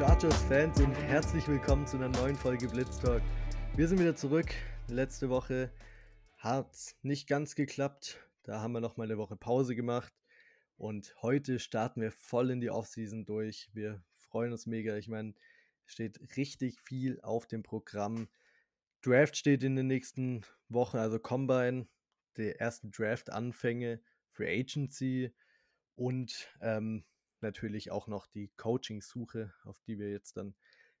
Chargers-Fans und herzlich willkommen zu einer neuen Folge Blitz Talk. Wir sind wieder zurück. Letzte Woche hat es nicht ganz geklappt. Da haben wir noch mal eine Woche Pause gemacht. Und heute starten wir voll in die Offseason durch. Wir freuen uns mega. Ich meine, steht richtig viel auf dem Programm. Draft steht in den nächsten Wochen, also Combine, der ersten Draft-Anfänge, Free Agency und ähm, natürlich auch noch die Coaching-Suche, auf die wir jetzt dann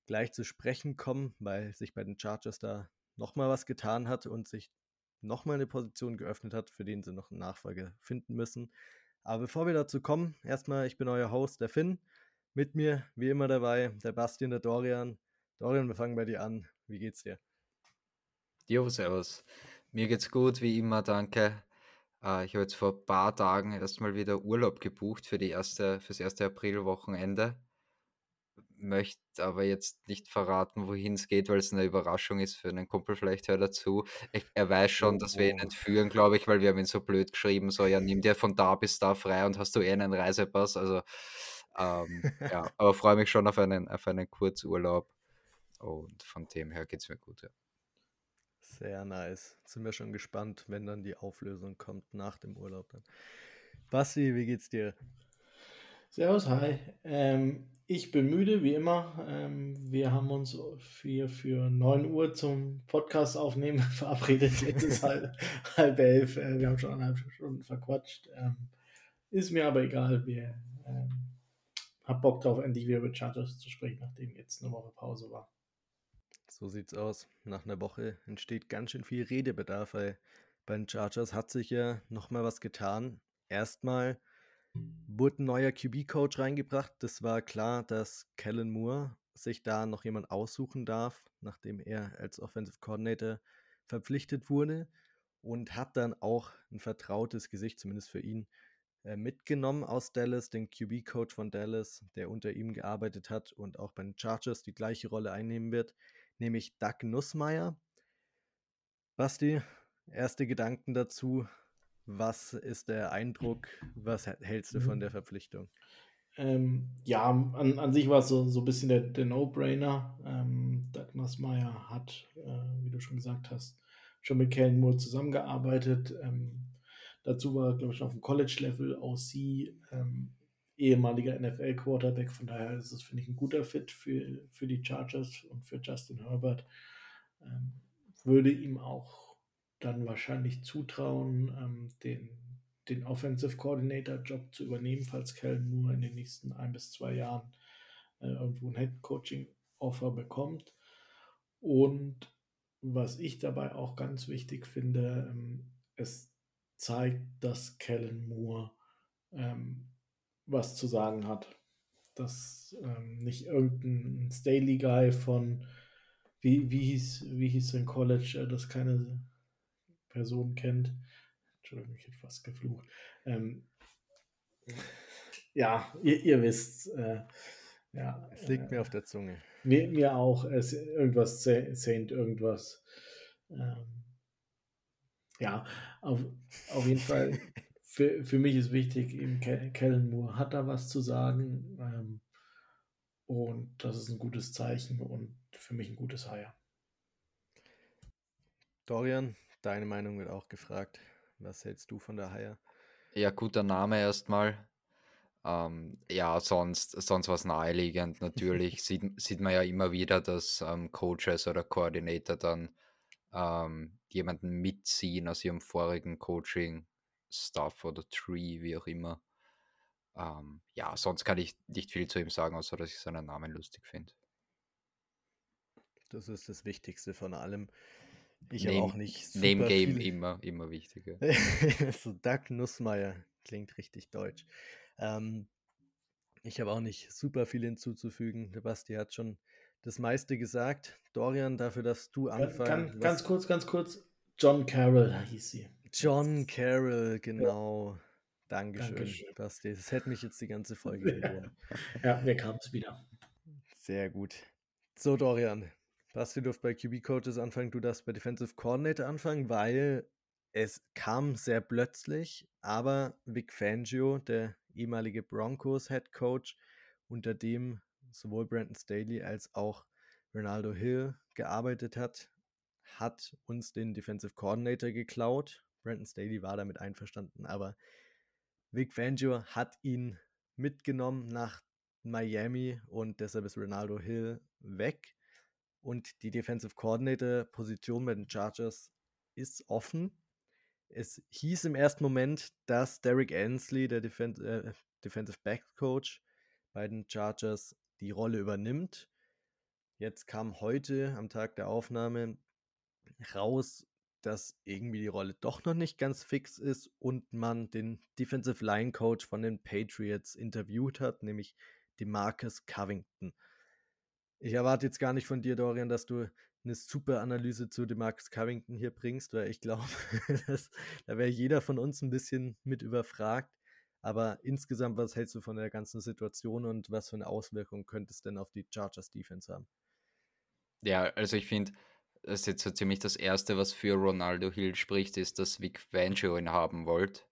gleich zu sprechen kommen, weil sich bei den Chargers da nochmal was getan hat und sich nochmal eine Position geöffnet hat, für den sie noch einen Nachfolger finden müssen. Aber bevor wir dazu kommen, erstmal, ich bin euer Host, der Finn. Mit mir, wie immer dabei, der Bastian, der Dorian. Dorian, wir fangen bei dir an. Wie geht's dir? Jo, servus. Mir geht's gut, wie immer, danke. Äh, ich habe jetzt vor ein paar Tagen erstmal wieder Urlaub gebucht für die erste, fürs erste Aprilwochenende. Möchte aber jetzt nicht verraten, wohin es geht, weil es eine Überraschung ist für einen Kumpel. Vielleicht hört er zu. Ich, er weiß schon, dass wir ihn oh. entführen, glaube ich, weil wir haben ihn so blöd geschrieben, so, ja, nimm dir von da bis da frei und hast du eh einen Reisepass. Also, ähm, ja, aber freue mich schon auf einen, auf einen Kurzurlaub. Und von dem her geht es mir gut, ja. Sehr nice. Sind wir schon gespannt, wenn dann die Auflösung kommt nach dem Urlaub dann. Basti, wie geht's dir? Servus, hi. Ähm, ich bin müde, wie immer. Ähm, wir haben uns für, für 9 Uhr zum Podcast aufnehmen verabredet. Jetzt ist halb, halb elf. Äh, wir haben schon eineinhalb Stunden verquatscht. Ähm, ist mir aber egal. Wir ähm, haben Bock drauf, endlich wieder über Chargers zu sprechen, nachdem jetzt eine Woche Pause war. So sieht's aus. Nach einer Woche entsteht ganz schön viel Redebedarf, weil bei den Chargers hat sich ja nochmal was getan. Erstmal wurde ein neuer QB-Coach reingebracht. Das war klar, dass Kellen Moore sich da noch jemand aussuchen darf, nachdem er als Offensive Coordinator verpflichtet wurde und hat dann auch ein vertrautes Gesicht, zumindest für ihn, äh, mitgenommen aus Dallas, den QB-Coach von Dallas, der unter ihm gearbeitet hat und auch bei den Chargers die gleiche Rolle einnehmen wird nämlich Doug Nussmeier. Basti, erste Gedanken dazu. Was ist der Eindruck? Was hältst du von mhm. der Verpflichtung? Ähm, ja, an, an sich war es so, so ein bisschen der, der No-Brainer. Ähm, Doug Nussmeier hat, äh, wie du schon gesagt hast, schon mit Kellen Moore zusammengearbeitet. Ähm, dazu war, glaube ich, auf dem College-Level OC. Ähm, ehemaliger NFL-Quarterback. Von daher ist es, finde ich, ein guter Fit für, für die Chargers und für Justin Herbert. Ähm, würde ihm auch dann wahrscheinlich zutrauen, ähm, den, den Offensive Coordinator-Job zu übernehmen, falls Kellen Moore in den nächsten ein bis zwei Jahren äh, irgendwo ein Head-Coaching-Offer bekommt. Und was ich dabei auch ganz wichtig finde, ähm, es zeigt, dass Kellen Moore ähm, was zu sagen hat. Dass ähm, nicht irgendein Staley Guy von, wie, wie, hieß, wie hieß sein College, äh, das keine Person kennt. Entschuldigung, ich hätte fast geflucht. Ähm, ja, ihr, ihr wisst. Äh, ja, es liegt äh, mir auf der Zunge. Mir, mir auch. Es, irgendwas Saint, irgendwas. Ähm, ja, auf, auf jeden Fall für, für mich ist wichtig, eben Kellen Moore hat da was zu sagen. Ähm, und das ist ein gutes Zeichen und für mich ein gutes Hire. Dorian, deine Meinung wird auch gefragt. Was hältst du von der Hire? Ja, guter Name erstmal. Ähm, ja, sonst, sonst was naheliegend. Natürlich sieht, sieht man ja immer wieder, dass ähm, Coaches oder Koordinator dann ähm, jemanden mitziehen aus ihrem vorigen Coaching Stuff oder Tree, wie auch immer. Ähm, ja, sonst kann ich nicht viel zu ihm sagen, außer dass ich seinen Namen lustig finde. Das ist das Wichtigste von allem. Ich habe auch nicht Name Game viel... immer, immer wichtiger. so Doug Nussmeier klingt richtig deutsch. Ähm, ich habe auch nicht super viel hinzuzufügen. Der Basti hat schon das meiste gesagt. Dorian, dafür, dass du anfängst. Ganz, ganz kurz, ganz kurz. John Carroll hieß sie. John Carroll, genau. Ja. Dankeschön, Dankeschön. Basti. Das hätte mich jetzt die ganze Folge geworden. ja, wir kamen es wieder. Sehr gut. So, Dorian. Basti durfte bei QB Coaches anfangen, du darfst bei Defensive Coordinator anfangen, weil es kam sehr plötzlich, aber Vic Fangio, der ehemalige Broncos Head Coach, unter dem sowohl Brandon Staley als auch Ronaldo Hill gearbeitet hat, hat uns den Defensive Coordinator geklaut. Brandon Staley war damit einverstanden, aber Vic Fangio hat ihn mitgenommen nach Miami und deshalb ist Ronaldo Hill weg. Und die Defensive Coordinator Position bei den Chargers ist offen. Es hieß im ersten Moment, dass Derek Ansley, der Defen äh, Defensive Back Coach bei den Chargers, die Rolle übernimmt. Jetzt kam heute am Tag der Aufnahme raus, dass irgendwie die Rolle doch noch nicht ganz fix ist und man den Defensive Line Coach von den Patriots interviewt hat, nämlich Demarcus Covington. Ich erwarte jetzt gar nicht von dir, Dorian, dass du eine super Analyse zu Demarcus Covington hier bringst, weil ich glaube, da wäre jeder von uns ein bisschen mit überfragt. Aber insgesamt, was hältst du von der ganzen Situation und was für eine Auswirkung könnte es denn auf die Chargers Defense haben? Ja, also ich finde, das ist jetzt so ziemlich das Erste, was für Ronaldo Hill spricht, ist, dass Vic Fangio ihn haben wollt.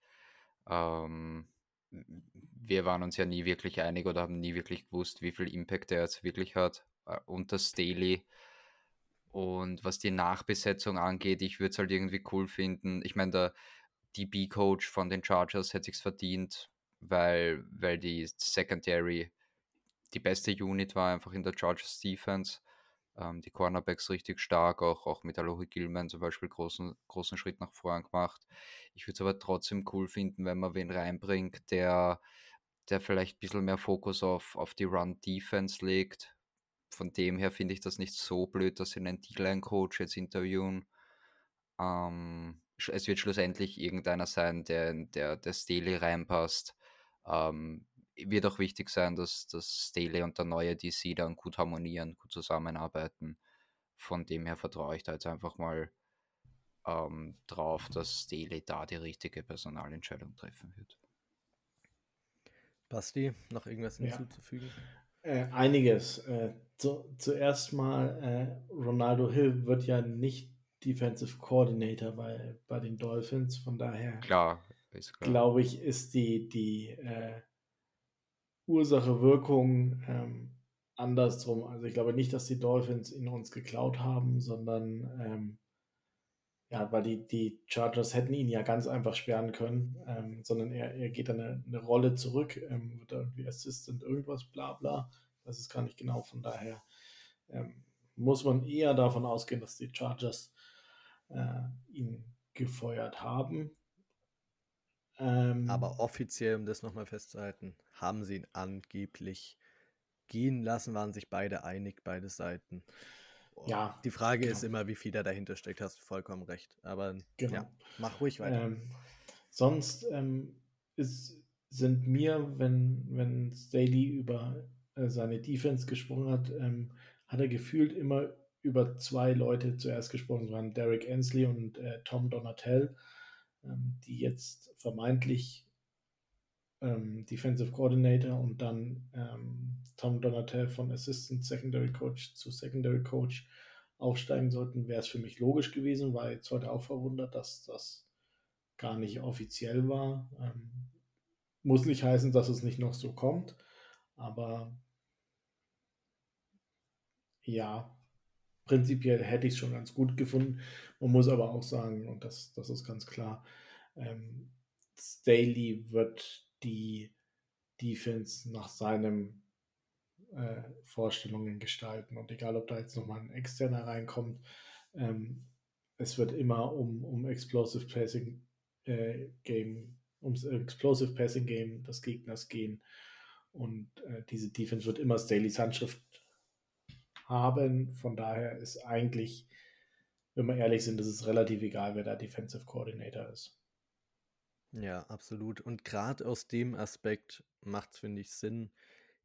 Ähm, wir waren uns ja nie wirklich einig oder haben nie wirklich gewusst, wie viel Impact er jetzt wirklich hat äh, unter Staley. Und was die Nachbesetzung angeht, ich würde es halt irgendwie cool finden. Ich meine, der DB-Coach von den Chargers hätte sich verdient, weil, weil die Secondary die beste Unit war einfach in der Chargers Defense. Ähm, die Cornerbacks richtig stark, auch, auch mit Alohi Gilman zum Beispiel großen, großen Schritt nach vorn gemacht. Ich würde es aber trotzdem cool finden, wenn man wen reinbringt, der, der vielleicht ein bisschen mehr Fokus auf, auf die Run-Defense legt. Von dem her finde ich das nicht so blöd, dass sie einen D-Line-Coach jetzt interviewen. Ähm, es wird schlussendlich irgendeiner sein, der, der, der Staley reinpasst. Ähm, wird auch wichtig sein, dass, dass Staley und der neue DC dann gut harmonieren, gut zusammenarbeiten. Von dem her vertraue ich da jetzt einfach mal ähm, drauf, dass Staley da die richtige Personalentscheidung treffen wird. Basti, noch irgendwas hinzuzufügen? Ja. Äh, einiges. Äh, zu, zuerst mal, äh, Ronaldo Hill wird ja nicht Defensive Coordinator bei, bei den Dolphins, von daher klar, glaube ich, ist die, die äh, Ursache-Wirkung ähm, andersrum. Also ich glaube nicht, dass die Dolphins ihn uns geklaut haben, sondern ähm, ja, weil die, die Chargers hätten ihn ja ganz einfach sperren können, ähm, sondern er, er geht dann eine, eine Rolle zurück, ähm, wird irgendwie Assistant irgendwas, bla bla. Das ist gar nicht genau, von daher ähm, muss man eher davon ausgehen, dass die Chargers äh, ihn gefeuert haben. Ähm, Aber offiziell, um das nochmal festzuhalten, haben sie ihn angeblich gehen lassen, waren sich beide einig, beide Seiten. Ja. Die Frage genau. ist immer, wie viel da dahinter steckt, hast du vollkommen recht. Aber genau. ja, mach ruhig weiter. Ähm, sonst ähm, ist, sind mir, wenn, wenn Staley über äh, seine Defense gesprochen hat, ähm, hat er gefühlt immer über zwei Leute zuerst gesprochen. Das waren Derek Ansley und äh, Tom Donatel ähm, die jetzt vermeintlich ähm, Defensive Coordinator und dann ähm, Tom Donatel von Assistant Secondary Coach zu Secondary Coach aufsteigen sollten, wäre es für mich logisch gewesen, war jetzt heute auch verwundert, dass das gar nicht offiziell war. Ähm, muss nicht heißen, dass es nicht noch so kommt, aber ja, prinzipiell hätte ich es schon ganz gut gefunden. Man muss aber auch sagen, und das, das ist ganz klar, ähm, Staley wird die Defense nach seinen äh, Vorstellungen gestalten. Und egal, ob da jetzt nochmal ein externer reinkommt, ähm, es wird immer um, um Explosive Passing äh, Game, ums Explosive Passing Game des Gegners gehen. Und äh, diese Defense wird immer Staley's Handschrift haben. Von daher ist eigentlich, wenn wir ehrlich sind, ist es relativ egal, wer da Defensive Coordinator ist. Ja, absolut. Und gerade aus dem Aspekt macht es, finde ich, Sinn,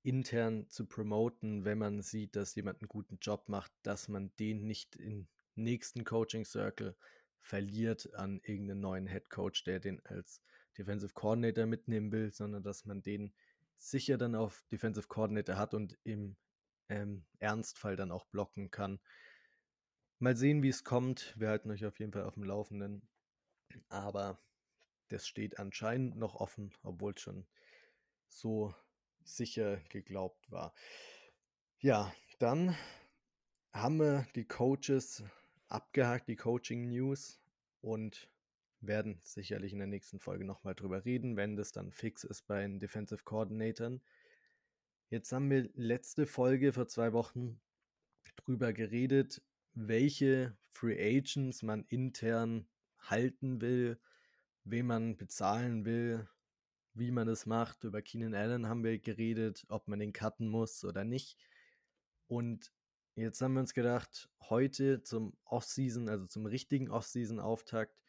intern zu promoten, wenn man sieht, dass jemand einen guten Job macht, dass man den nicht im nächsten Coaching Circle verliert an irgendeinen neuen Head Coach, der den als Defensive Coordinator mitnehmen will, sondern dass man den sicher dann auf Defensive Coordinator hat und im ähm, Ernstfall dann auch blocken kann. Mal sehen, wie es kommt. Wir halten euch auf jeden Fall auf dem Laufenden. Aber das steht anscheinend noch offen, obwohl es schon so sicher geglaubt war. Ja, dann haben wir die Coaches abgehakt, die Coaching News und werden sicherlich in der nächsten Folge nochmal drüber reden, wenn das dann fix ist bei den Defensive Coordinatoren. Jetzt haben wir letzte Folge vor zwei Wochen drüber geredet, welche Free Agents man intern halten will, wen man bezahlen will, wie man es macht. Über Keenan Allen haben wir geredet, ob man den cutten muss oder nicht. Und jetzt haben wir uns gedacht, heute zum Offseason, also zum richtigen Offseason-Auftakt,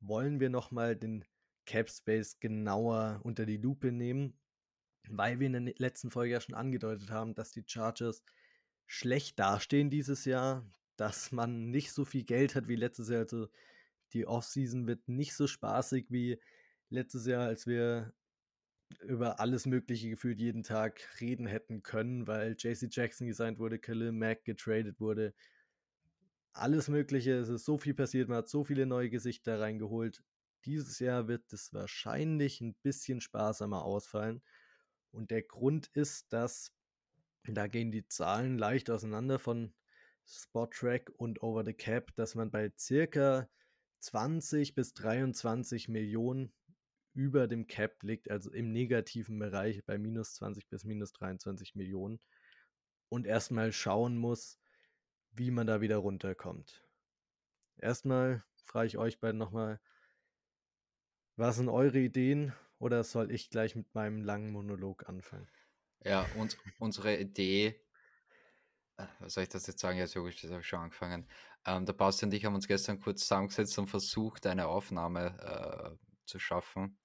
wollen wir nochmal den Cap Space genauer unter die Lupe nehmen, weil wir in der letzten Folge ja schon angedeutet haben, dass die Chargers schlecht dastehen dieses Jahr, dass man nicht so viel Geld hat wie letztes Jahr. Also die Offseason wird nicht so spaßig wie letztes Jahr, als wir über alles Mögliche gefühlt jeden Tag reden hätten können, weil JC Jackson gesigned wurde, Khalil Mack getradet wurde. Alles Mögliche, es ist so viel passiert, man hat so viele neue Gesichter reingeholt. Dieses Jahr wird es wahrscheinlich ein bisschen sparsamer ausfallen. Und der Grund ist, dass da gehen die Zahlen leicht auseinander von Spot Track und Over the Cap, dass man bei circa 20 bis 23 Millionen über dem Cap liegt, also im negativen Bereich bei minus 20 bis minus 23 Millionen und erstmal schauen muss, wie man da wieder runterkommt. Erstmal frage ich euch beiden nochmal, was sind eure Ideen oder soll ich gleich mit meinem langen Monolog anfangen? Ja, und unsere Idee, was soll ich das jetzt sagen? Ja, logisch, das habe ich schon angefangen. Ähm, der Basti und ich haben uns gestern kurz zusammengesetzt und versucht, eine Aufnahme äh, zu schaffen.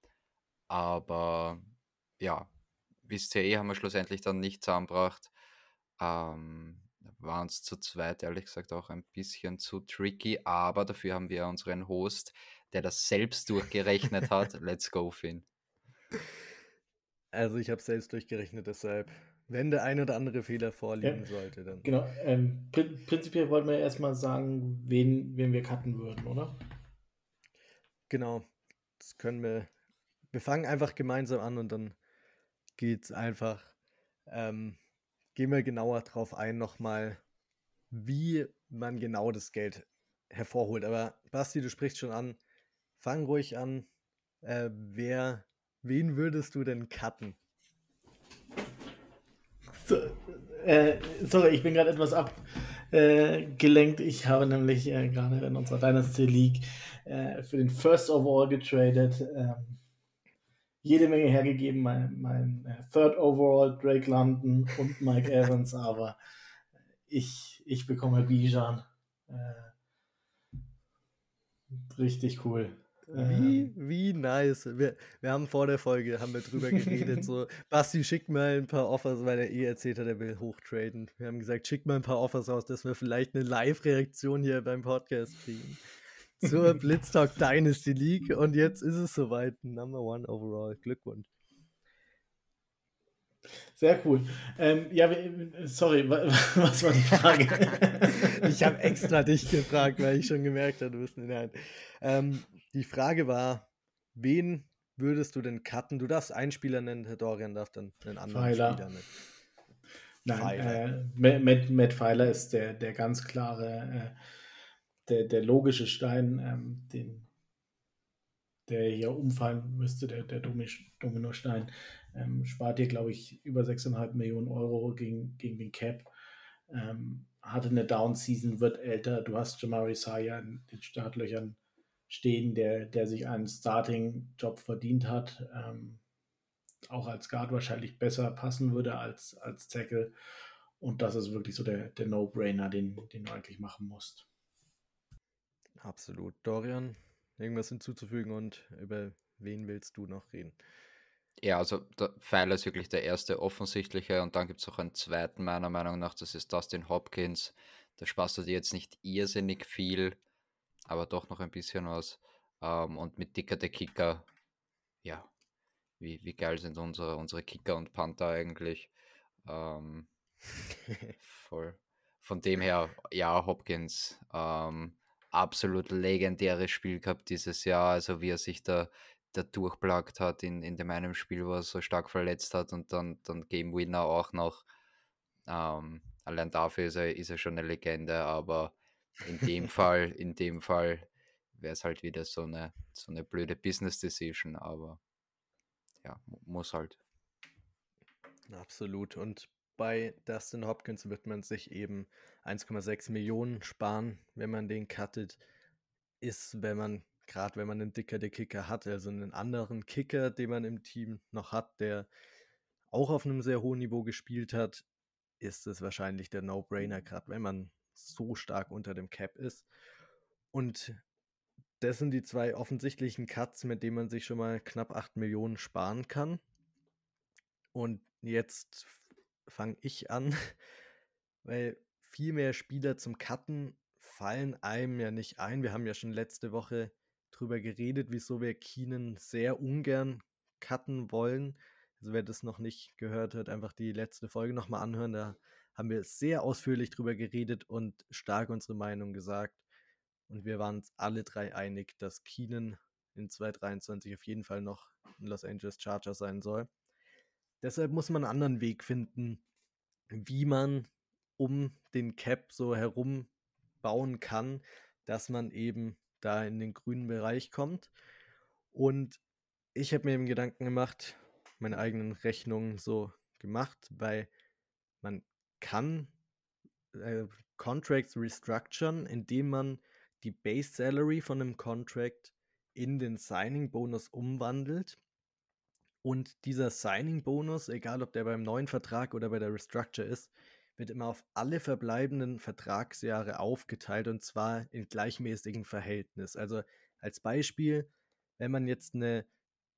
Aber ja, wisst ihr eh, haben wir schlussendlich dann nicht zusammengebracht. Ähm, waren es zu zweit, ehrlich gesagt, auch ein bisschen zu tricky. Aber dafür haben wir unseren Host, der das selbst durchgerechnet hat. Let's go, Finn. Also ich habe selbst durchgerechnet, deshalb, wenn der ein oder andere Fehler vorliegen ja, sollte, dann. Genau. Ähm, prin prinzipiell wollten wir erstmal sagen, wen, wen wir cutten würden, oder? Genau. Das können wir. Wir fangen einfach gemeinsam an und dann geht es einfach. Ähm, gehen wir genauer drauf ein, nochmal, wie man genau das Geld hervorholt. Aber Basti, du sprichst schon an. Fang ruhig an. Äh, wer Wen würdest du denn cutten? So, äh, sorry, ich bin gerade etwas abgelenkt. Ich habe nämlich äh, gerade in unserer Dynasty League äh, für den First Overall getradet. Ähm, jede Menge hergegeben. Mein, mein äh, Third Overall, Drake London und Mike Evans, aber ich, ich bekomme Bijan. Äh, richtig cool. Wie, ähm. wie nice. Wir, wir haben vor der Folge, haben wir drüber geredet, so, Basti, schick mal ein paar Offers, weil er eh erzählt hat, er will hochtraden. Wir haben gesagt, schick mal ein paar Offers aus, dass wir vielleicht eine Live-Reaktion hier beim Podcast kriegen. Zur Blitztalk Dynasty League und jetzt ist es soweit. Number one overall. Glückwunsch. Sehr cool. Ähm, ja, sorry, was war die Frage? ich habe extra dich gefragt, weil ich schon gemerkt habe, du bist in ähm, Die Frage war, wen würdest du denn cutten? Du darfst einen Spieler nennen, Herr Dorian darf dann einen anderen Pfeiler. Spieler nennen. Nein, äh, Matt, Matt Pfeiler ist der, der ganz klare, äh, der, der logische Stein, ähm, den, der hier umfallen müsste, der, der Dominostein, ähm, spart dir, glaube ich, über 6,5 Millionen Euro gegen, gegen den Cap. Ähm, hatte eine Down-Season, wird älter. Du hast Jamari Saya in den Startlöchern stehen, der, der sich einen Starting-Job verdient hat. Ähm, auch als Guard wahrscheinlich besser passen würde als, als Tackle. Und das ist wirklich so der, der No-Brainer, den, den du eigentlich machen musst. Absolut. Dorian, irgendwas hinzuzufügen und über wen willst du noch reden? Ja, also der Pfeiler ist wirklich der erste offensichtliche und dann gibt es auch einen zweiten, meiner Meinung nach, das ist Dustin Hopkins. Der spaßt dir jetzt nicht irrsinnig viel, aber doch noch ein bisschen was. Ähm, und mit Dicker der Kicker, ja, wie, wie geil sind unsere, unsere Kicker und Panther eigentlich. Ähm, voll. Von dem her, ja, Hopkins, ähm, absolut legendäres Spiel gehabt dieses Jahr, also wie er sich da, da durchplagt hat in, in dem einen Spiel, wo er so stark verletzt hat und dann, dann Game Winner auch noch. Ähm, allein dafür ist er, ist er schon eine Legende, aber in dem Fall, in dem Fall wäre es halt wieder so eine, so eine blöde Business Decision, aber ja, muss halt. Absolut. Und bei Dustin Hopkins wird man sich eben 1,6 Millionen sparen, wenn man den cuttet. Ist, wenn man, gerade wenn man einen dicker der Kicker hat, also einen anderen Kicker, den man im Team noch hat, der auch auf einem sehr hohen Niveau gespielt hat, ist es wahrscheinlich der No-Brainer, gerade wenn man so stark unter dem Cap ist. Und das sind die zwei offensichtlichen Cuts, mit denen man sich schon mal knapp 8 Millionen sparen kann. Und jetzt fange ich an, weil viel mehr Spieler zum Cutten fallen einem ja nicht ein. Wir haben ja schon letzte Woche drüber geredet, wieso wir Keenan sehr ungern cutten wollen. Also wer das noch nicht gehört hat, einfach die letzte Folge nochmal anhören. Da haben wir sehr ausführlich drüber geredet und stark unsere Meinung gesagt. Und wir waren uns alle drei einig, dass Keenan in 2023 auf jeden Fall noch ein Los Angeles Charger sein soll. Deshalb muss man einen anderen Weg finden, wie man um den Cap so herum bauen kann, dass man eben da in den grünen Bereich kommt. Und ich habe mir eben Gedanken gemacht, meine eigenen Rechnungen so gemacht, weil man kann äh, Contracts restructuren, indem man die Base Salary von einem Contract in den Signing Bonus umwandelt. Und dieser Signing Bonus, egal ob der beim neuen Vertrag oder bei der Restructure ist, wird immer auf alle verbleibenden Vertragsjahre aufgeteilt und zwar in gleichmäßigem Verhältnis. Also als Beispiel, wenn man jetzt eine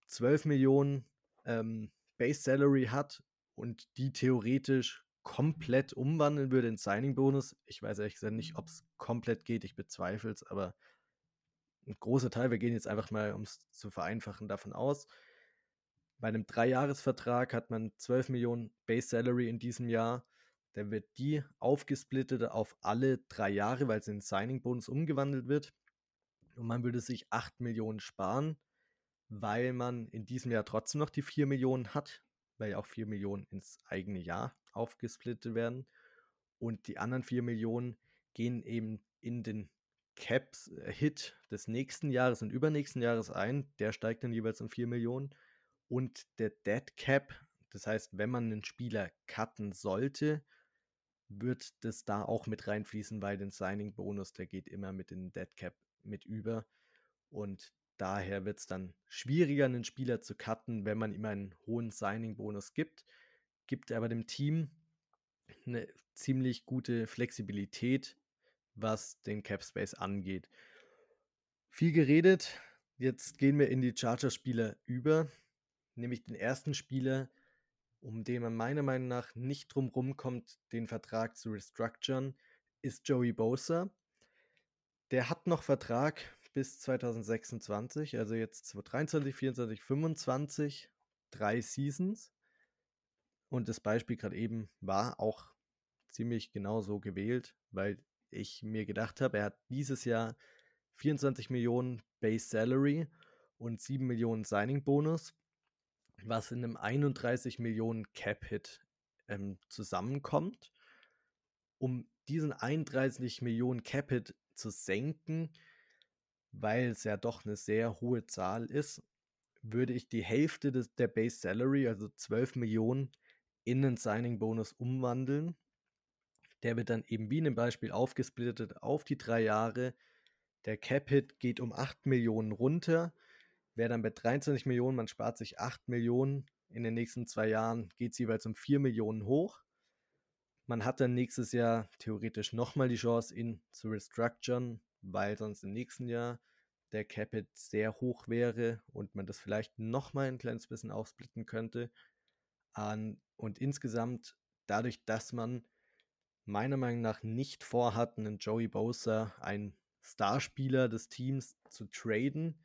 12 Millionen ähm, Base Salary hat und die theoretisch komplett umwandeln würde in Signing-Bonus, ich weiß ehrlich gesagt nicht, ob es komplett geht, ich bezweifle es, aber ein großer Teil, wir gehen jetzt einfach mal, um es zu vereinfachen, davon aus. Bei einem Dreijahresvertrag hat man 12 Millionen Base Salary in diesem Jahr. Dann wird die aufgesplittet auf alle drei Jahre, weil es in Signing-Bonus umgewandelt wird. Und man würde sich 8 Millionen sparen weil man in diesem Jahr trotzdem noch die 4 Millionen hat, weil ja auch 4 Millionen ins eigene Jahr aufgesplittet werden. Und die anderen 4 Millionen gehen eben in den Caps-Hit äh, des nächsten Jahres und übernächsten Jahres ein. Der steigt dann jeweils um 4 Millionen. Und der Dead Cap, das heißt, wenn man einen Spieler cutten sollte, wird das da auch mit reinfließen, weil den Signing-Bonus, der geht immer mit dem Dead Cap mit über. Und Daher wird es dann schwieriger, einen Spieler zu cutten, wenn man ihm einen hohen Signing-Bonus gibt. Gibt aber dem Team eine ziemlich gute Flexibilität, was den Cap Space angeht. Viel geredet. Jetzt gehen wir in die Chargers-Spieler über, nämlich den ersten Spieler, um den man meiner Meinung nach nicht drum kommt, den Vertrag zu restructuren, ist Joey Bosa. Der hat noch Vertrag bis 2026, also jetzt 2023, 24, 25, drei Seasons. Und das Beispiel gerade eben war auch ziemlich genau so gewählt, weil ich mir gedacht habe, er hat dieses Jahr 24 Millionen Base Salary und 7 Millionen Signing Bonus, was in einem 31 Millionen Cap Hit ähm, zusammenkommt. Um diesen 31 Millionen Cap Hit zu senken, weil es ja doch eine sehr hohe Zahl ist, würde ich die Hälfte des, der Base Salary, also 12 Millionen, in einen Signing-Bonus umwandeln. Der wird dann eben wie in dem Beispiel aufgesplittet auf die drei Jahre. Der Cap-Hit geht um 8 Millionen runter. Wäre dann bei 23 Millionen, man spart sich 8 Millionen. In den nächsten zwei Jahren geht es jeweils um 4 Millionen hoch. Man hat dann nächstes Jahr theoretisch nochmal die Chance, ihn zu restructuren weil sonst im nächsten Jahr der Capit sehr hoch wäre und man das vielleicht nochmal ein kleines bisschen aufsplitten könnte. und insgesamt, dadurch, dass man meiner Meinung nach nicht vorhat, einen Joey Bosa, einen Starspieler des Teams, zu traden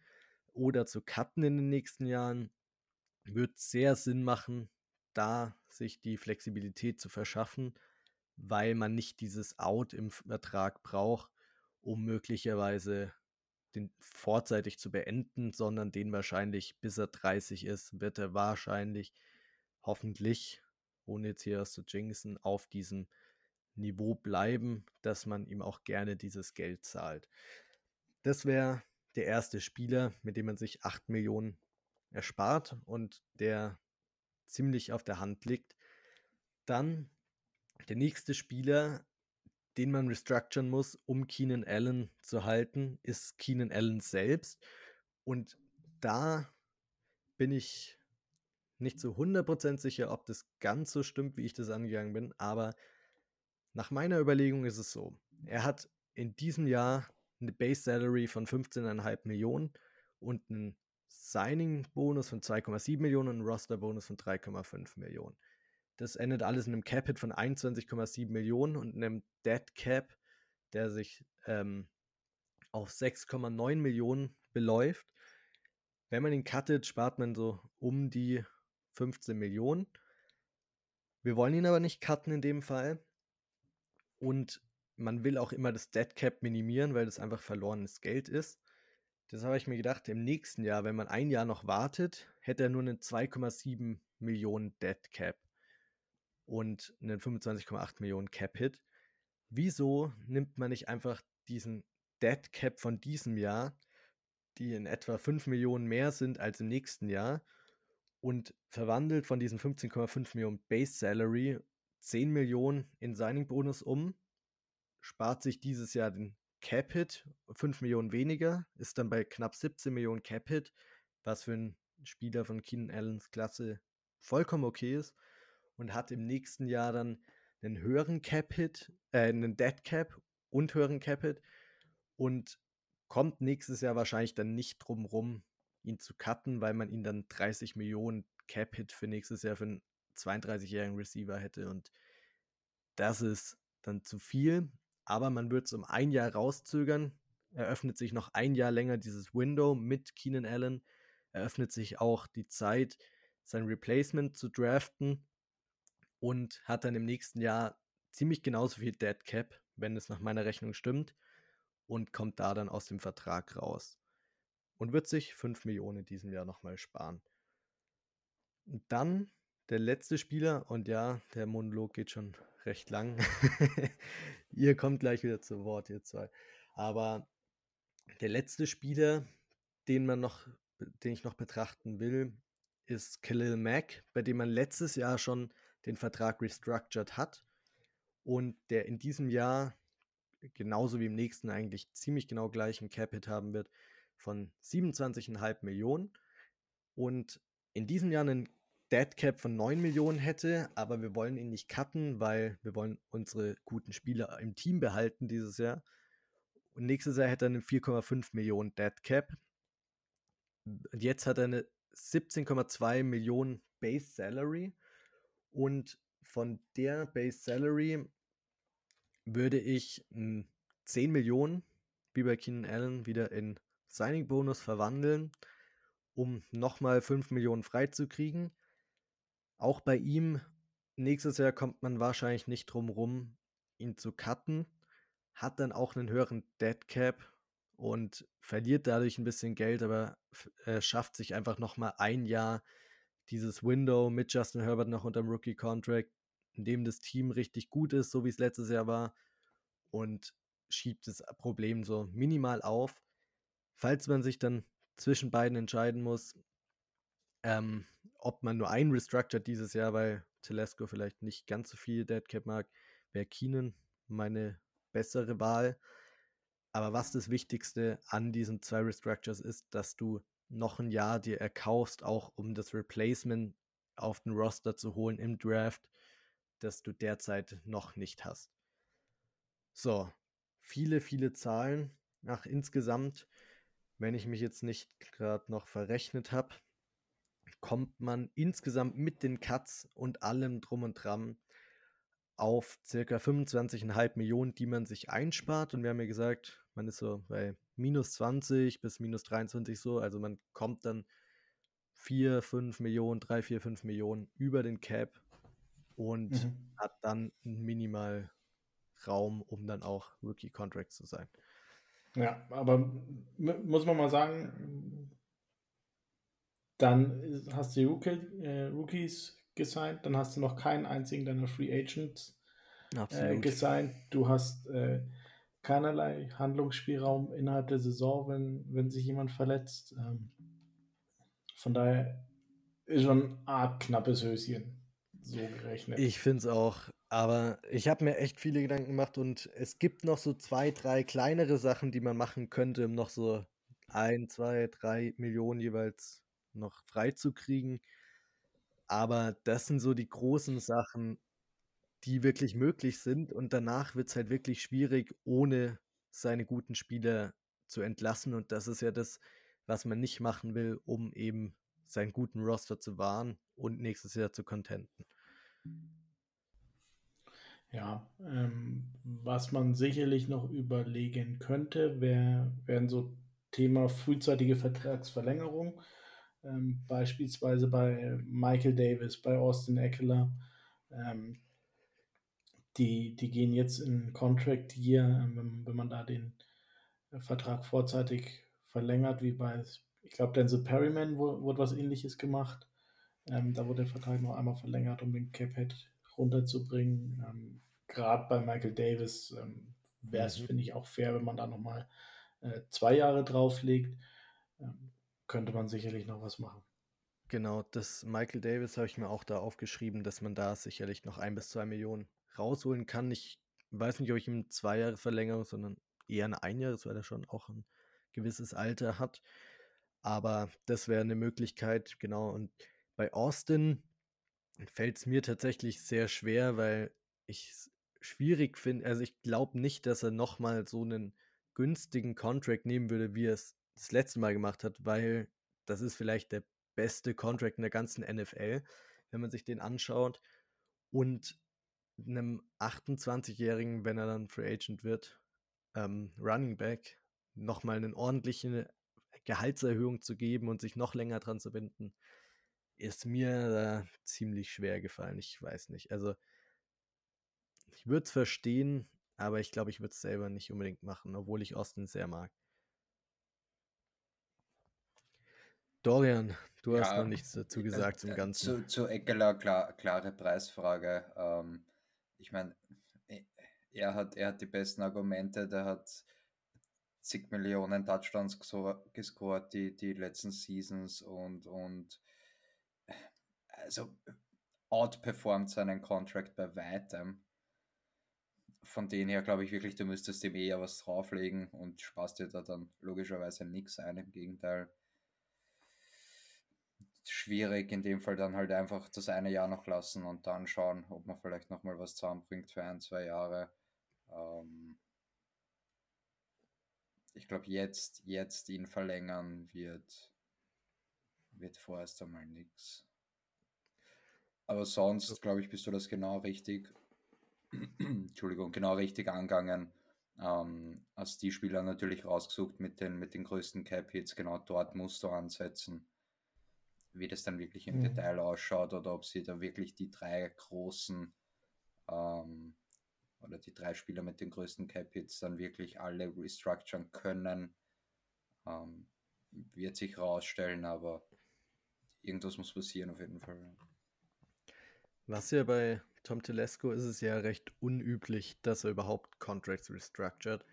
oder zu cutten in den nächsten Jahren, wird sehr Sinn machen, da sich die Flexibilität zu verschaffen, weil man nicht dieses Out im Vertrag braucht, um möglicherweise den vorzeitig zu beenden, sondern den wahrscheinlich bis er 30 ist, wird er wahrscheinlich hoffentlich ohne jetzt hier was zu jinxen, auf diesem Niveau bleiben, dass man ihm auch gerne dieses Geld zahlt. Das wäre der erste Spieler, mit dem man sich 8 Millionen erspart und der ziemlich auf der Hand liegt. Dann der nächste Spieler, den man restructuren muss, um Keenan Allen zu halten, ist Keenan Allen selbst. Und da bin ich nicht zu 100% sicher, ob das ganz so stimmt, wie ich das angegangen bin, aber nach meiner Überlegung ist es so. Er hat in diesem Jahr eine Base Salary von 15,5 Millionen und einen Signing-Bonus von 2,7 Millionen und einen Roster-Bonus von 3,5 Millionen. Das endet alles in einem Cap-Hit von 21,7 Millionen und einem Dead Cap, der sich ähm, auf 6,9 Millionen beläuft. Wenn man ihn cuttet, spart man so um die 15 Millionen. Wir wollen ihn aber nicht cutten in dem Fall. Und man will auch immer das Dead Cap minimieren, weil das einfach verlorenes Geld ist. Das habe ich mir gedacht, im nächsten Jahr, wenn man ein Jahr noch wartet, hätte er nur einen 2,7 Millionen Dead Cap und einen 25,8 Millionen Cap Hit. Wieso nimmt man nicht einfach diesen Dead Cap von diesem Jahr, die in etwa 5 Millionen mehr sind als im nächsten Jahr, und verwandelt von diesen 15,5 Millionen Base Salary 10 Millionen in Signing Bonus um, spart sich dieses Jahr den Cap Hit, 5 Millionen weniger, ist dann bei knapp 17 Millionen Cap Hit, was für einen Spieler von Keenan Allens Klasse vollkommen okay ist und hat im nächsten Jahr dann einen höheren Cap Hit, äh, einen Dead Cap und höheren Cap Hit und kommt nächstes Jahr wahrscheinlich dann nicht drum rum, ihn zu cutten, weil man ihn dann 30 Millionen Cap Hit für nächstes Jahr für einen 32-jährigen Receiver hätte und das ist dann zu viel, aber man wird es um ein Jahr rauszögern. Eröffnet sich noch ein Jahr länger dieses Window mit Keenan Allen. Eröffnet sich auch die Zeit, sein Replacement zu draften und hat dann im nächsten Jahr ziemlich genauso viel Dead Cap, wenn es nach meiner Rechnung stimmt, und kommt da dann aus dem Vertrag raus. Und wird sich 5 Millionen in diesem Jahr nochmal sparen. Und dann der letzte Spieler, und ja, der Monolog geht schon recht lang. ihr kommt gleich wieder zu Wort, ihr zwei. Aber der letzte Spieler, den man noch, den ich noch betrachten will, ist Khalil Mack, bei dem man letztes Jahr schon den Vertrag restructured hat und der in diesem Jahr genauso wie im nächsten eigentlich ziemlich genau gleichen Capit haben wird von 27,5 Millionen und in diesem Jahr einen Dead Cap von 9 Millionen hätte, aber wir wollen ihn nicht cutten, weil wir wollen unsere guten Spieler im Team behalten dieses Jahr. Und nächstes Jahr hätte er eine 4,5 Millionen Dead Cap. Und jetzt hat er eine 17,2 Millionen Base Salary. Und von der Base Salary würde ich 10 Millionen, wie bei Keenan Allen, wieder in Signing Bonus verwandeln, um nochmal 5 Millionen freizukriegen. Auch bei ihm, nächstes Jahr kommt man wahrscheinlich nicht drum rum, ihn zu cutten. Hat dann auch einen höheren Dead Cap und verliert dadurch ein bisschen Geld, aber äh, schafft sich einfach nochmal ein Jahr dieses Window mit Justin Herbert noch unter dem Rookie-Contract, in dem das Team richtig gut ist, so wie es letztes Jahr war, und schiebt das Problem so minimal auf. Falls man sich dann zwischen beiden entscheiden muss, ähm, ob man nur einen restructured dieses Jahr, weil Telesco vielleicht nicht ganz so viel Deadcap mag, wäre Keenan meine bessere Wahl. Aber was das Wichtigste an diesen zwei Restructures ist, dass du noch ein Jahr dir erkaufst, auch um das Replacement auf den Roster zu holen im Draft, das du derzeit noch nicht hast. So, viele, viele Zahlen. Ach, insgesamt, wenn ich mich jetzt nicht gerade noch verrechnet habe, kommt man insgesamt mit den Cuts und allem drum und dran auf circa 25,5 Millionen, die man sich einspart. Und wir haben ja gesagt, man ist so bei minus 20 bis minus 23 so. Also man kommt dann 4, 5 Millionen, 3, 4, 5 Millionen über den Cap und mhm. hat dann minimal Raum, um dann auch Rookie-Contract zu sein. Ja, aber muss man mal sagen, dann hast du Rookie, äh, Rookies gesigned, dann hast du noch keinen einzigen deiner Free Agents äh, gesigned. Du hast äh, keinerlei Handlungsspielraum innerhalb der Saison, wenn, wenn sich jemand verletzt. Ähm, von daher ist schon ein Art knappes Höschen so gerechnet. Ich finde es auch. Aber ich habe mir echt viele Gedanken gemacht und es gibt noch so zwei, drei kleinere Sachen, die man machen könnte, um noch so ein, zwei, drei Millionen jeweils noch freizukriegen. Aber das sind so die großen Sachen, die wirklich möglich sind. Und danach wird es halt wirklich schwierig, ohne seine guten Spieler zu entlassen. Und das ist ja das, was man nicht machen will, um eben seinen guten Roster zu wahren und nächstes Jahr zu contenten. Ja, ähm, was man sicherlich noch überlegen könnte, wär, wären so Thema frühzeitige Vertragsverlängerung. Ähm, beispielsweise bei Michael Davis, bei Austin Eckler. Ähm, die, die gehen jetzt in Contract Year, ähm, wenn, wenn man da den Vertrag vorzeitig verlängert, wie bei, ich glaube, Denzel Perryman wurde was ähnliches gemacht. Ähm, da wurde der Vertrag noch einmal verlängert, um den Cap-Hit runterzubringen. Ähm, Gerade bei Michael Davis ähm, wäre es, mhm. finde ich, auch fair, wenn man da nochmal äh, zwei Jahre drauflegt. Ähm, könnte man sicherlich noch was machen. Genau, das Michael Davis habe ich mir auch da aufgeschrieben, dass man da sicherlich noch ein bis zwei Millionen rausholen kann. Ich weiß nicht, ob ich ihm zwei Jahre verlängere, sondern eher ein Einjahres, weil er schon auch ein gewisses Alter hat. Aber das wäre eine Möglichkeit, genau. Und bei Austin fällt es mir tatsächlich sehr schwer, weil ich es schwierig finde. Also ich glaube nicht, dass er nochmal so einen günstigen Contract nehmen würde, wie er es das letzte Mal gemacht hat, weil das ist vielleicht der beste Contract in der ganzen NFL, wenn man sich den anschaut. Und einem 28-Jährigen, wenn er dann Free Agent wird, ähm, Running Back, nochmal eine ordentliche Gehaltserhöhung zu geben und sich noch länger dran zu binden, ist mir da ziemlich schwer gefallen. Ich weiß nicht. Also, ich würde es verstehen, aber ich glaube, ich würde es selber nicht unbedingt machen, obwohl ich Austin sehr mag. Dorian, du ja, hast noch nichts dazu äh, gesagt zum äh, Ganzen. Zu, zu Eckeler, klar, klare Preisfrage. Ähm, ich meine, äh, er hat, er hat die besten Argumente, der hat zig Millionen Touchdowns gescored, die, die letzten Seasons und, und also outperformt seinen Contract bei weitem. Von denen her glaube ich wirklich, du müsstest dem eher was drauflegen und sparst dir da dann logischerweise nichts ein. Im Gegenteil. Schwierig in dem Fall dann halt einfach das eine Jahr noch lassen und dann schauen, ob man vielleicht nochmal was zusammenbringt für ein, zwei Jahre. Ähm ich glaube, jetzt, jetzt ihn verlängern wird, wird vorerst einmal nichts. Aber sonst, glaube ich, bist du das genau richtig, Entschuldigung, genau richtig angegangen. Ähm, hast die Spieler natürlich rausgesucht mit den, mit den größten Cap-Hits, genau dort musst du ansetzen. Wie das dann wirklich im mhm. Detail ausschaut oder ob sie da wirklich die drei großen ähm, oder die drei Spieler mit den größten Cap-Hits dann wirklich alle restructuren können, ähm, wird sich rausstellen, aber irgendwas muss passieren auf jeden Fall. Was ja bei Tom Telesco ist es ja recht unüblich, dass er überhaupt Contracts restructured,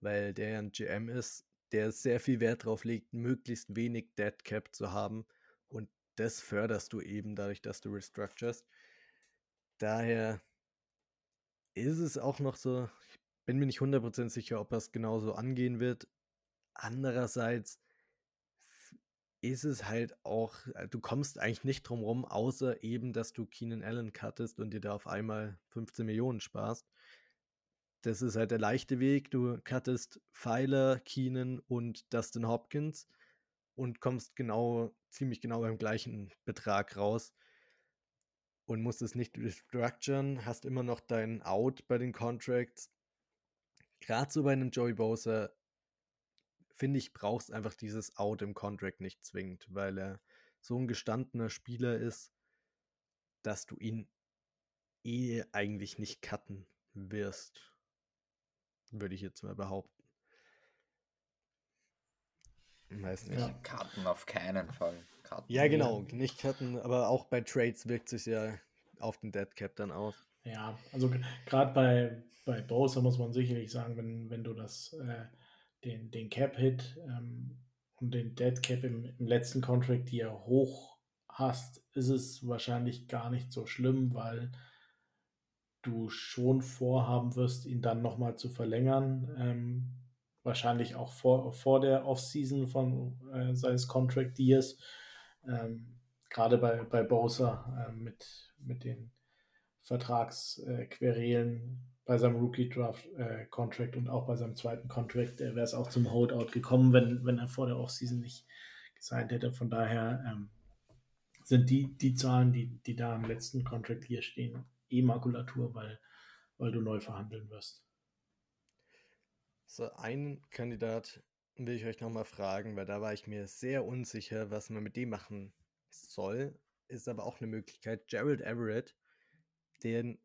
weil der ja ein GM ist, der sehr viel Wert darauf legt, möglichst wenig Dead Cap zu haben und das förderst du eben dadurch, dass du restructurest. Daher ist es auch noch so, ich bin mir nicht 100% sicher, ob es genauso angehen wird. Andererseits ist es halt auch, äh, du kommst eigentlich nicht drum rum, außer eben, dass du Keenan Allen cuttest und dir da auf einmal 15 Millionen sparst. Das ist halt der leichte Weg. Du cuttest Pfeiler, Keenan und Dustin Hopkins und kommst genau, ziemlich genau beim gleichen Betrag raus und musst es nicht restructuren, hast immer noch deinen Out bei den Contracts. Gerade so bei einem Joey Bosa finde ich, brauchst einfach dieses Out im Contract nicht zwingend, weil er so ein gestandener Spieler ist, dass du ihn eh eigentlich nicht cutten wirst. Würde ich jetzt mal behaupten. Weiß nicht. Ja. Cutten auf keinen Fall. cutten. Ja, genau, nicht cutten, aber auch bei Trades wirkt sich ja auf den Dead Cap dann aus. Ja, also gerade bei, bei Bowser muss man sicherlich sagen, wenn, wenn du das, äh, den, den Cap-Hit ähm, und den Dead Cap im, im letzten Contract dir hoch hast, ist es wahrscheinlich gar nicht so schlimm, weil du schon vorhaben wirst, ihn dann nochmal zu verlängern. Ähm, wahrscheinlich auch vor, vor der Offseason von äh, seines Contract Years. Ähm, Gerade bei, bei Bowser äh, mit, mit den Vertragsquerelen bei seinem Rookie-Draft-Contract äh, und auch bei seinem zweiten Contract wäre es auch zum Holdout gekommen, wenn, wenn er vor der Offseason nicht gesigned hätte. Von daher ähm, sind die, die Zahlen, die, die da im letzten Contract hier stehen, eh Makulatur, weil, weil du neu verhandeln wirst. So, einen Kandidat will ich euch nochmal fragen, weil da war ich mir sehr unsicher, was man mit dem machen soll. Ist aber auch eine Möglichkeit. Gerald Everett, der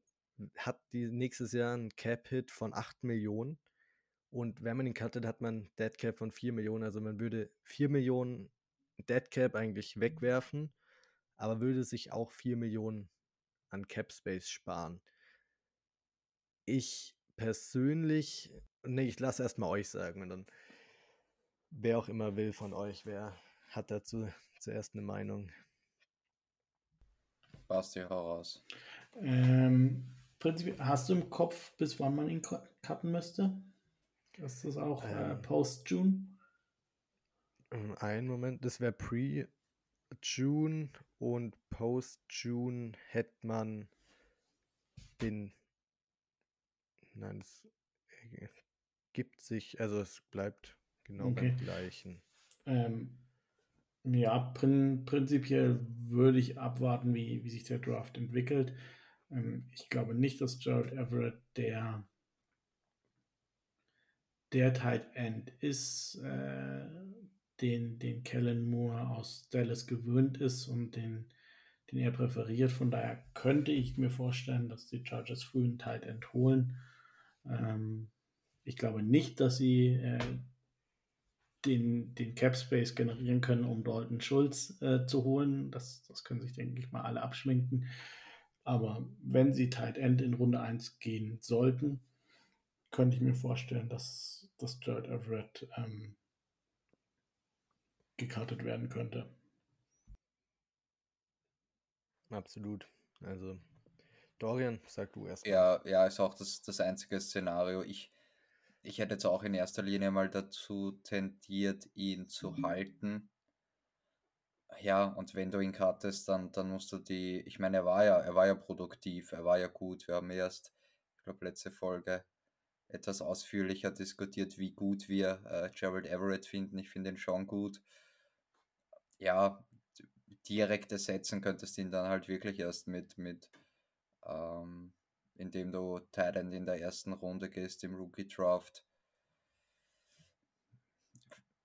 hat die, nächstes Jahr einen Cap-Hit von 8 Millionen. Und wenn man ihn cuttet, hat man Dead Cap von 4 Millionen. Also man würde 4 Millionen Dead Cap eigentlich wegwerfen, aber würde sich auch 4 Millionen an Cap Space sparen. Ich persönlich Nee, ich lasse erstmal euch sagen und dann wer auch immer will von euch, wer hat dazu zuerst eine Meinung? Basti, hau raus. Ähm, hast du im Kopf, bis wann man ihn cutten müsste? Ist das auch äh, ähm, Post-June? Ähm, Ein Moment, das wäre Pre-June und Post-June hätte man den. Nein, das gibt sich, also es bleibt genau okay. beim gleichen. Ähm, ja, prin prinzipiell würde ich abwarten, wie, wie sich der Draft entwickelt. Ähm, ich glaube nicht, dass Gerald Everett der der Tight End ist, äh, den, den Kellen Moore aus Dallas gewöhnt ist und den, den er präferiert. Von daher könnte ich mir vorstellen, dass die Chargers früh einen Tight End holen. Ähm, ich glaube nicht, dass sie äh, den, den Cap Space generieren können, um Dalton Schulz äh, zu holen. Das, das können sich, denke ich mal, alle abschminken. Aber wenn sie Tight End in Runde 1 gehen sollten, könnte ich mir vorstellen, dass, dass Jared Everett ähm, gekartet werden könnte. Absolut. Also, Dorian, sag du erst. Ja, ja, ist auch das, das einzige Szenario. Ich, ich hätte jetzt auch in erster Linie mal dazu tendiert, ihn zu mhm. halten. Ja, und wenn du ihn cuttest, dann, dann musst du die, ich meine, er war ja, er war ja produktiv, er war ja gut. Wir haben erst, ich glaube, letzte Folge etwas ausführlicher diskutiert, wie gut wir äh, Gerald Everett finden. Ich finde ihn schon gut. Ja, direkt ersetzen könntest du ihn dann halt wirklich erst mit, mit ähm, indem du Thailand in der ersten Runde gehst im Rookie Draft,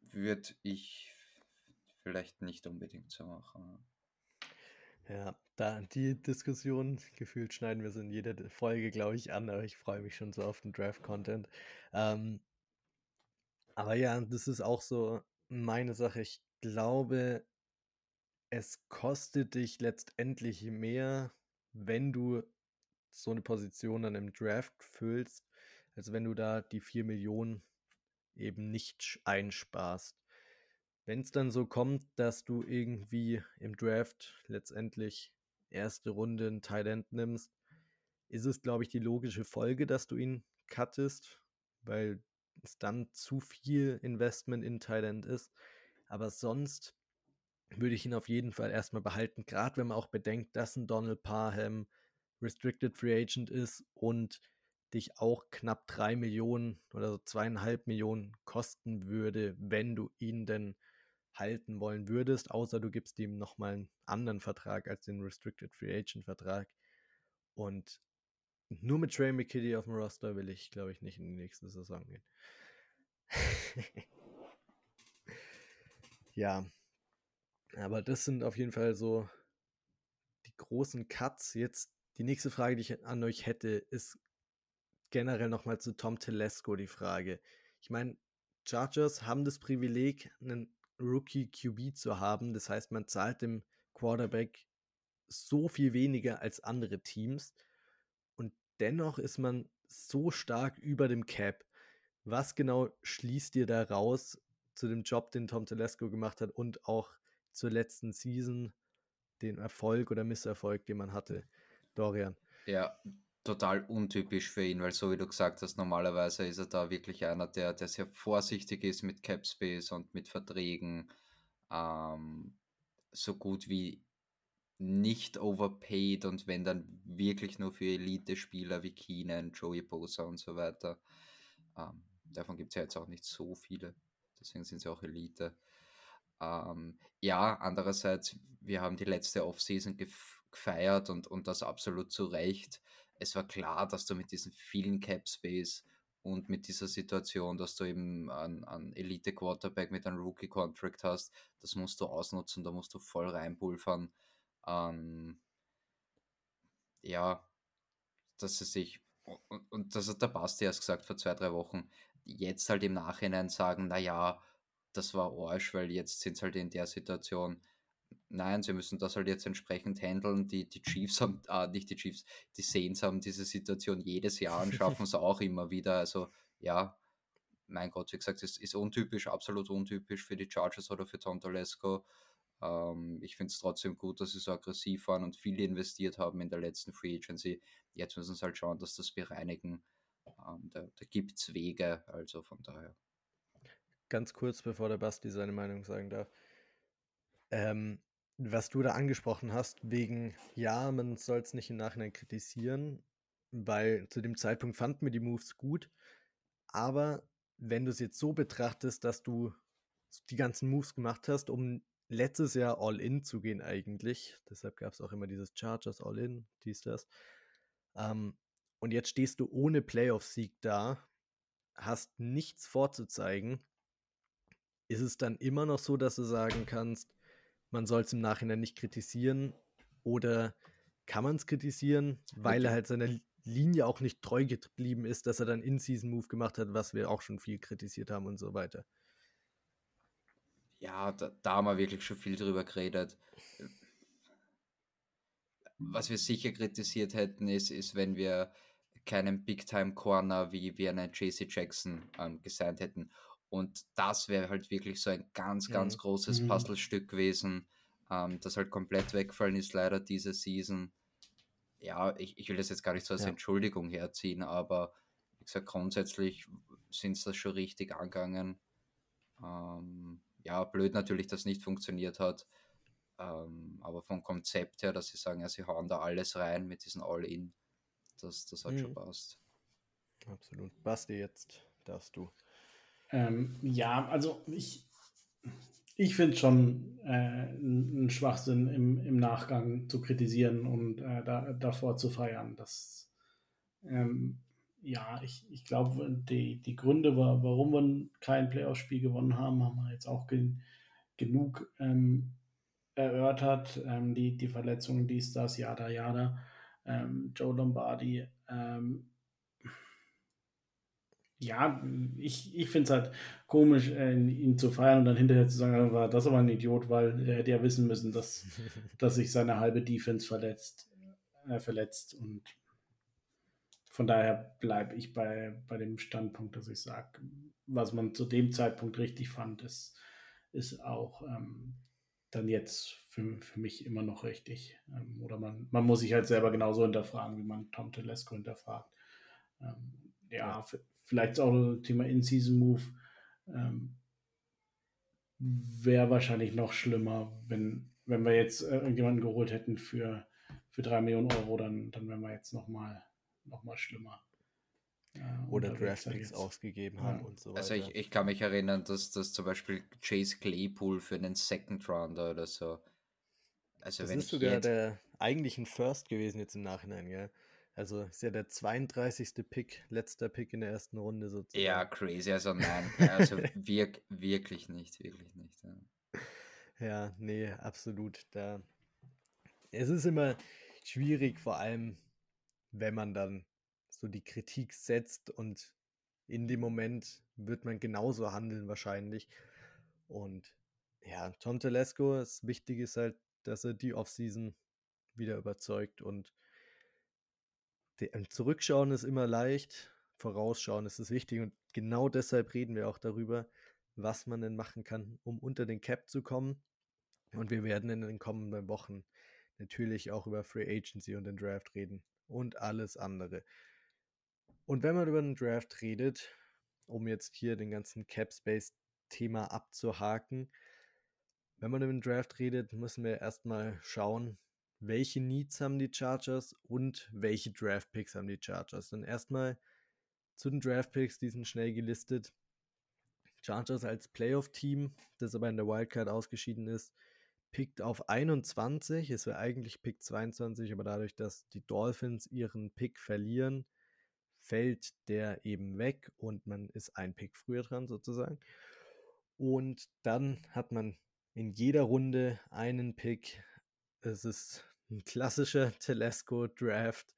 würde ich vielleicht nicht unbedingt so machen. Ja, da die Diskussion gefühlt schneiden wir es in jeder Folge, glaube ich, an, aber ich freue mich schon so auf den Draft-Content. Ähm, aber ja, das ist auch so meine Sache. Ich glaube, es kostet dich letztendlich mehr, wenn du so eine Position dann im Draft füllst, als wenn du da die 4 Millionen eben nicht einsparst. Wenn es dann so kommt, dass du irgendwie im Draft letztendlich erste Runde einen Tight nimmst, ist es, glaube ich, die logische Folge, dass du ihn cuttest, weil es dann zu viel Investment in Tight ist. Aber sonst würde ich ihn auf jeden Fall erstmal behalten, gerade wenn man auch bedenkt, dass ein Donald Parham Restricted Free Agent ist und dich auch knapp drei Millionen oder so zweieinhalb Millionen kosten würde, wenn du ihn denn halten wollen würdest, außer du gibst ihm nochmal einen anderen Vertrag als den Restricted Free Agent Vertrag. Und nur mit Trey McKitty auf dem Roster will ich, glaube ich, nicht in die nächste Saison gehen. ja, aber das sind auf jeden Fall so die großen Cuts. Jetzt die nächste Frage, die ich an euch hätte, ist generell nochmal zu Tom Telesco die Frage. Ich meine, Chargers haben das Privileg, einen Rookie QB zu haben. Das heißt, man zahlt dem Quarterback so viel weniger als andere Teams und dennoch ist man so stark über dem Cap. Was genau schließt ihr da raus zu dem Job, den Tom Telesco gemacht hat und auch zur letzten Season, den Erfolg oder Misserfolg, den man hatte? Dorian. Ja, total untypisch für ihn, weil so wie du gesagt hast, normalerweise ist er da wirklich einer, der, der sehr vorsichtig ist mit Cap Space und mit Verträgen. Ähm, so gut wie nicht overpaid und wenn dann wirklich nur für Elite-Spieler wie Keenan, Joey Bosa und so weiter. Ähm, davon gibt es ja jetzt auch nicht so viele, deswegen sind sie auch Elite. Ähm, ja, andererseits, wir haben die letzte Offseason gefeiert und, und das absolut zu Recht. Es war klar, dass du mit diesem vielen Cap Space und mit dieser Situation, dass du eben einen, Elite Quarterback mit einem Rookie Contract hast, das musst du ausnutzen, da musst du voll reinpulvern. Ähm, ja, dass es sich, und, und das hat der Basti erst gesagt vor zwei, drei Wochen, jetzt halt im Nachhinein sagen, naja, das war Arsch, weil jetzt sind sie halt in der Situation. Nein, sie müssen das halt jetzt entsprechend handeln. Die, die Chiefs haben, ah, nicht die Chiefs, die Saints haben diese Situation jedes Jahr und schaffen es auch immer wieder. Also ja, mein Gott, wie gesagt, es ist untypisch, absolut untypisch für die Chargers oder für Tom Telesco. Ähm, ich finde es trotzdem gut, dass sie so aggressiv waren und viel investiert haben in der letzten Free Agency. Jetzt müssen sie halt schauen, dass das bereinigen. Ähm, da da gibt es Wege, also von daher. Ganz kurz, bevor der Basti seine Meinung sagen darf. Ähm, was du da angesprochen hast, wegen, ja, man soll es nicht im Nachhinein kritisieren, weil zu dem Zeitpunkt fanden wir die Moves gut. Aber wenn du es jetzt so betrachtest, dass du die ganzen Moves gemacht hast, um letztes Jahr All-In zu gehen eigentlich. Deshalb gab es auch immer dieses Chargers All-In, dies, das. Ähm, und jetzt stehst du ohne Playoff-Sieg da, hast nichts vorzuzeigen. Ist es dann immer noch so, dass du sagen kannst, man soll es im Nachhinein nicht kritisieren? Oder kann man es kritisieren, weil er halt seiner Linie auch nicht treu geblieben ist, dass er dann In-Season-Move gemacht hat, was wir auch schon viel kritisiert haben und so weiter? Ja, da, da haben wir wirklich schon viel drüber geredet. Was wir sicher kritisiert hätten, ist, ist wenn wir keinen Big-Time-Corner wie, wie einen JC Jackson ähm, gesigned hätten. Und das wäre halt wirklich so ein ganz, ganz mhm. großes. Puzzlestück gewesen, ähm, das halt komplett wegfallen ist, leider diese Season. Ja, ich, ich will das jetzt gar nicht so als ja. Entschuldigung herziehen, aber wie gesagt, grundsätzlich sind es das schon richtig angegangen. Ähm, ja, blöd natürlich, dass nicht funktioniert hat. Ähm, aber vom Konzept her, dass sie sagen, ja, sie hauen da alles rein mit diesen All-In, das, das hat mhm. schon passt. Absolut. Basti, jetzt darfst du. Ähm, ja, also ich, ich finde schon äh, ein Schwachsinn im, im Nachgang zu kritisieren und äh, da, davor zu feiern. Das, ähm, ja, ich, ich glaube, die, die Gründe, warum wir kein Playoff-Spiel gewonnen haben, haben wir jetzt auch gen, genug ähm, erörtert. Ähm, die, die Verletzungen, dies, das, jada, jada. Ähm, Joe Lombardi. Ähm, ja, ich, ich finde es halt komisch, äh, ihn zu feiern und dann hinterher zu sagen, war das aber ein Idiot, weil er hätte ja wissen müssen, dass, dass sich seine halbe Defense verletzt, äh, verletzt und von daher bleibe ich bei, bei dem Standpunkt, dass ich sage, was man zu dem Zeitpunkt richtig fand, ist, ist auch ähm, dann jetzt für, für mich immer noch richtig. Ähm, oder man, man muss sich halt selber genauso hinterfragen, wie man Tom Telesco hinterfragt. Ähm, ja, vielleicht auch das Thema In-Season-Move. Ähm, Wäre wahrscheinlich noch schlimmer, wenn, wenn wir jetzt äh, irgendjemanden geholt hätten für, für drei Millionen Euro, dann, dann wären wir jetzt nochmal noch mal schlimmer. Ja, Oder Draftpicks ausgegeben haben ja. und so also weiter. Also ich, ich kann mich erinnern, dass das zum Beispiel Chase Claypool für einen Second Rounder oder so. Also das wenn ist sogar jetzt... der eigentlichen First gewesen jetzt im Nachhinein, gell? Also ist ja der 32. Pick, letzter Pick in der ersten Runde sozusagen. Ja, crazy. Also nein, also wirk, wirklich nicht, wirklich nicht. Ja. ja, nee, absolut. Da es ist immer schwierig, vor allem wenn man dann so die Kritik setzt und in dem Moment wird man genauso handeln wahrscheinlich. Und ja, Tom Telesco, das Wichtige ist halt, dass er die Offseason wieder überzeugt und Zurückschauen ist immer leicht, Vorausschauen ist es wichtig und genau deshalb reden wir auch darüber, was man denn machen kann, um unter den Cap zu kommen. Und wir werden in den kommenden Wochen natürlich auch über Free Agency und den Draft reden und alles andere. Und wenn man über den Draft redet, um jetzt hier den ganzen Cap Space Thema abzuhaken, wenn man über den Draft redet, müssen wir erstmal schauen, welche Needs haben die Chargers und welche Draft Picks haben die Chargers. Dann erstmal zu den Draft Picks, die sind schnell gelistet. Chargers als Playoff-Team, das aber in der Wildcard ausgeschieden ist, pickt auf 21. Es wäre eigentlich Pick 22, aber dadurch, dass die Dolphins ihren Pick verlieren, fällt der eben weg und man ist ein Pick früher dran sozusagen. Und dann hat man in jeder Runde einen Pick. Es ist ein klassischer Telesco-Draft.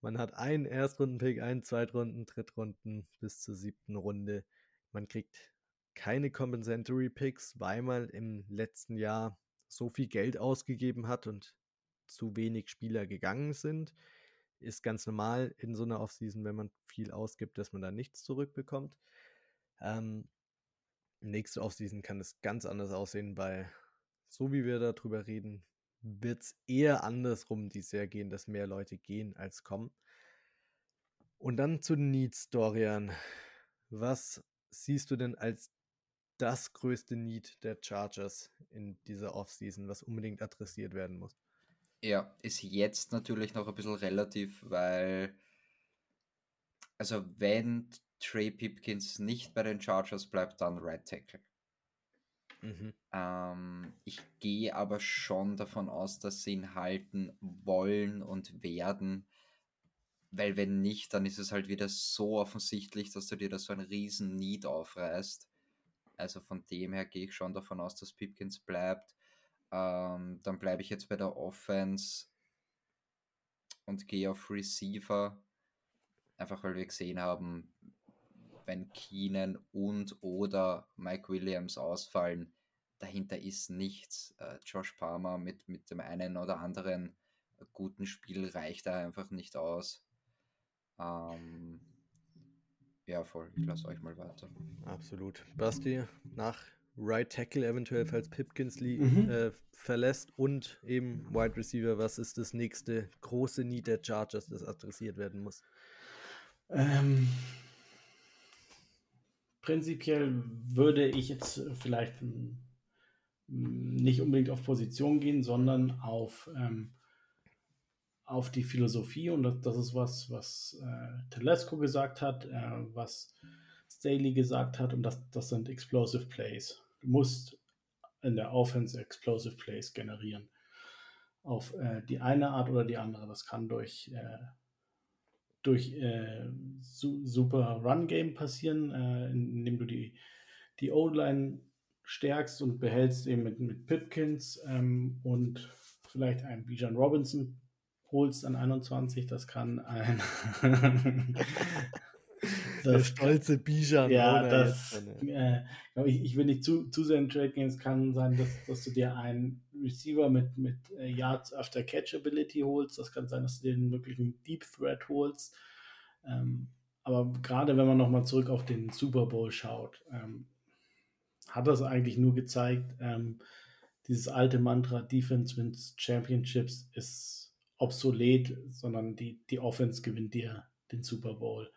Man hat einen Erstrunden-Pick, einen Zweitrunden, Drittrunden bis zur siebten Runde. Man kriegt keine Compensatory Picks, weil man im letzten Jahr so viel Geld ausgegeben hat und zu wenig Spieler gegangen sind. Ist ganz normal in so einer Offseason, wenn man viel ausgibt, dass man da nichts zurückbekommt. Ähm, nächste Offseason kann es ganz anders aussehen, weil so wie wir darüber reden, wird es eher andersrum dieses Jahr gehen, dass mehr Leute gehen als kommen. Und dann zu den Needs, Dorian. Was siehst du denn als das größte Need der Chargers in dieser Offseason, was unbedingt adressiert werden muss? Ja, ist jetzt natürlich noch ein bisschen relativ, weil, also wenn Trey Pipkins nicht bei den Chargers bleibt, dann Right Tackle. Mhm. Ähm, ich gehe aber schon davon aus, dass sie ihn halten wollen und werden, weil wenn nicht, dann ist es halt wieder so offensichtlich, dass du dir da so ein riesen Need aufreißt. Also von dem her gehe ich schon davon aus, dass Pipkins bleibt. Ähm, dann bleibe ich jetzt bei der Offense und gehe auf Receiver. Einfach weil wir gesehen haben, wenn Keenan und oder Mike Williams ausfallen, dahinter ist nichts. Äh, Josh Palmer mit, mit dem einen oder anderen guten Spiel reicht da einfach nicht aus. Ähm, ja, voll. Ich lasse euch mal weiter. Absolut. Basti, nach Right Tackle eventuell, falls Pipkins mhm. äh, verlässt und eben Wide Receiver, was ist das nächste große Need der Chargers, das adressiert werden muss? Ähm, prinzipiell würde ich jetzt vielleicht nicht unbedingt auf Position gehen, sondern auf, ähm, auf die Philosophie. Und das, das ist was, was äh, Telesco gesagt hat, äh, was Staley gesagt hat. Und das, das sind Explosive Plays. Du musst in der Offense Explosive Plays generieren. Auf äh, die eine Art oder die andere. Das kann durch äh, durch äh, su super Run-Game passieren, äh, indem du die, die O-Line stärkst und behältst eben mit, mit Pipkins ähm, und vielleicht einen Bijan Robinson holst an 21. Das kann ein. das stolze Bijan. Ja, das. Äh, ich, ich will nicht zu, zu sehr in Trade gehen. Es kann sein, dass, dass du dir einen Receiver mit, mit äh, Yards after Catch Ability holst. Das kann sein, dass du dir einen wirklichen Deep Threat holst. Ähm, aber gerade wenn man nochmal zurück auf den Super Bowl schaut, ähm, hat das eigentlich nur gezeigt, ähm, dieses alte Mantra Defense wins Championships ist obsolet, sondern die, die Offense gewinnt dir den Super Bowl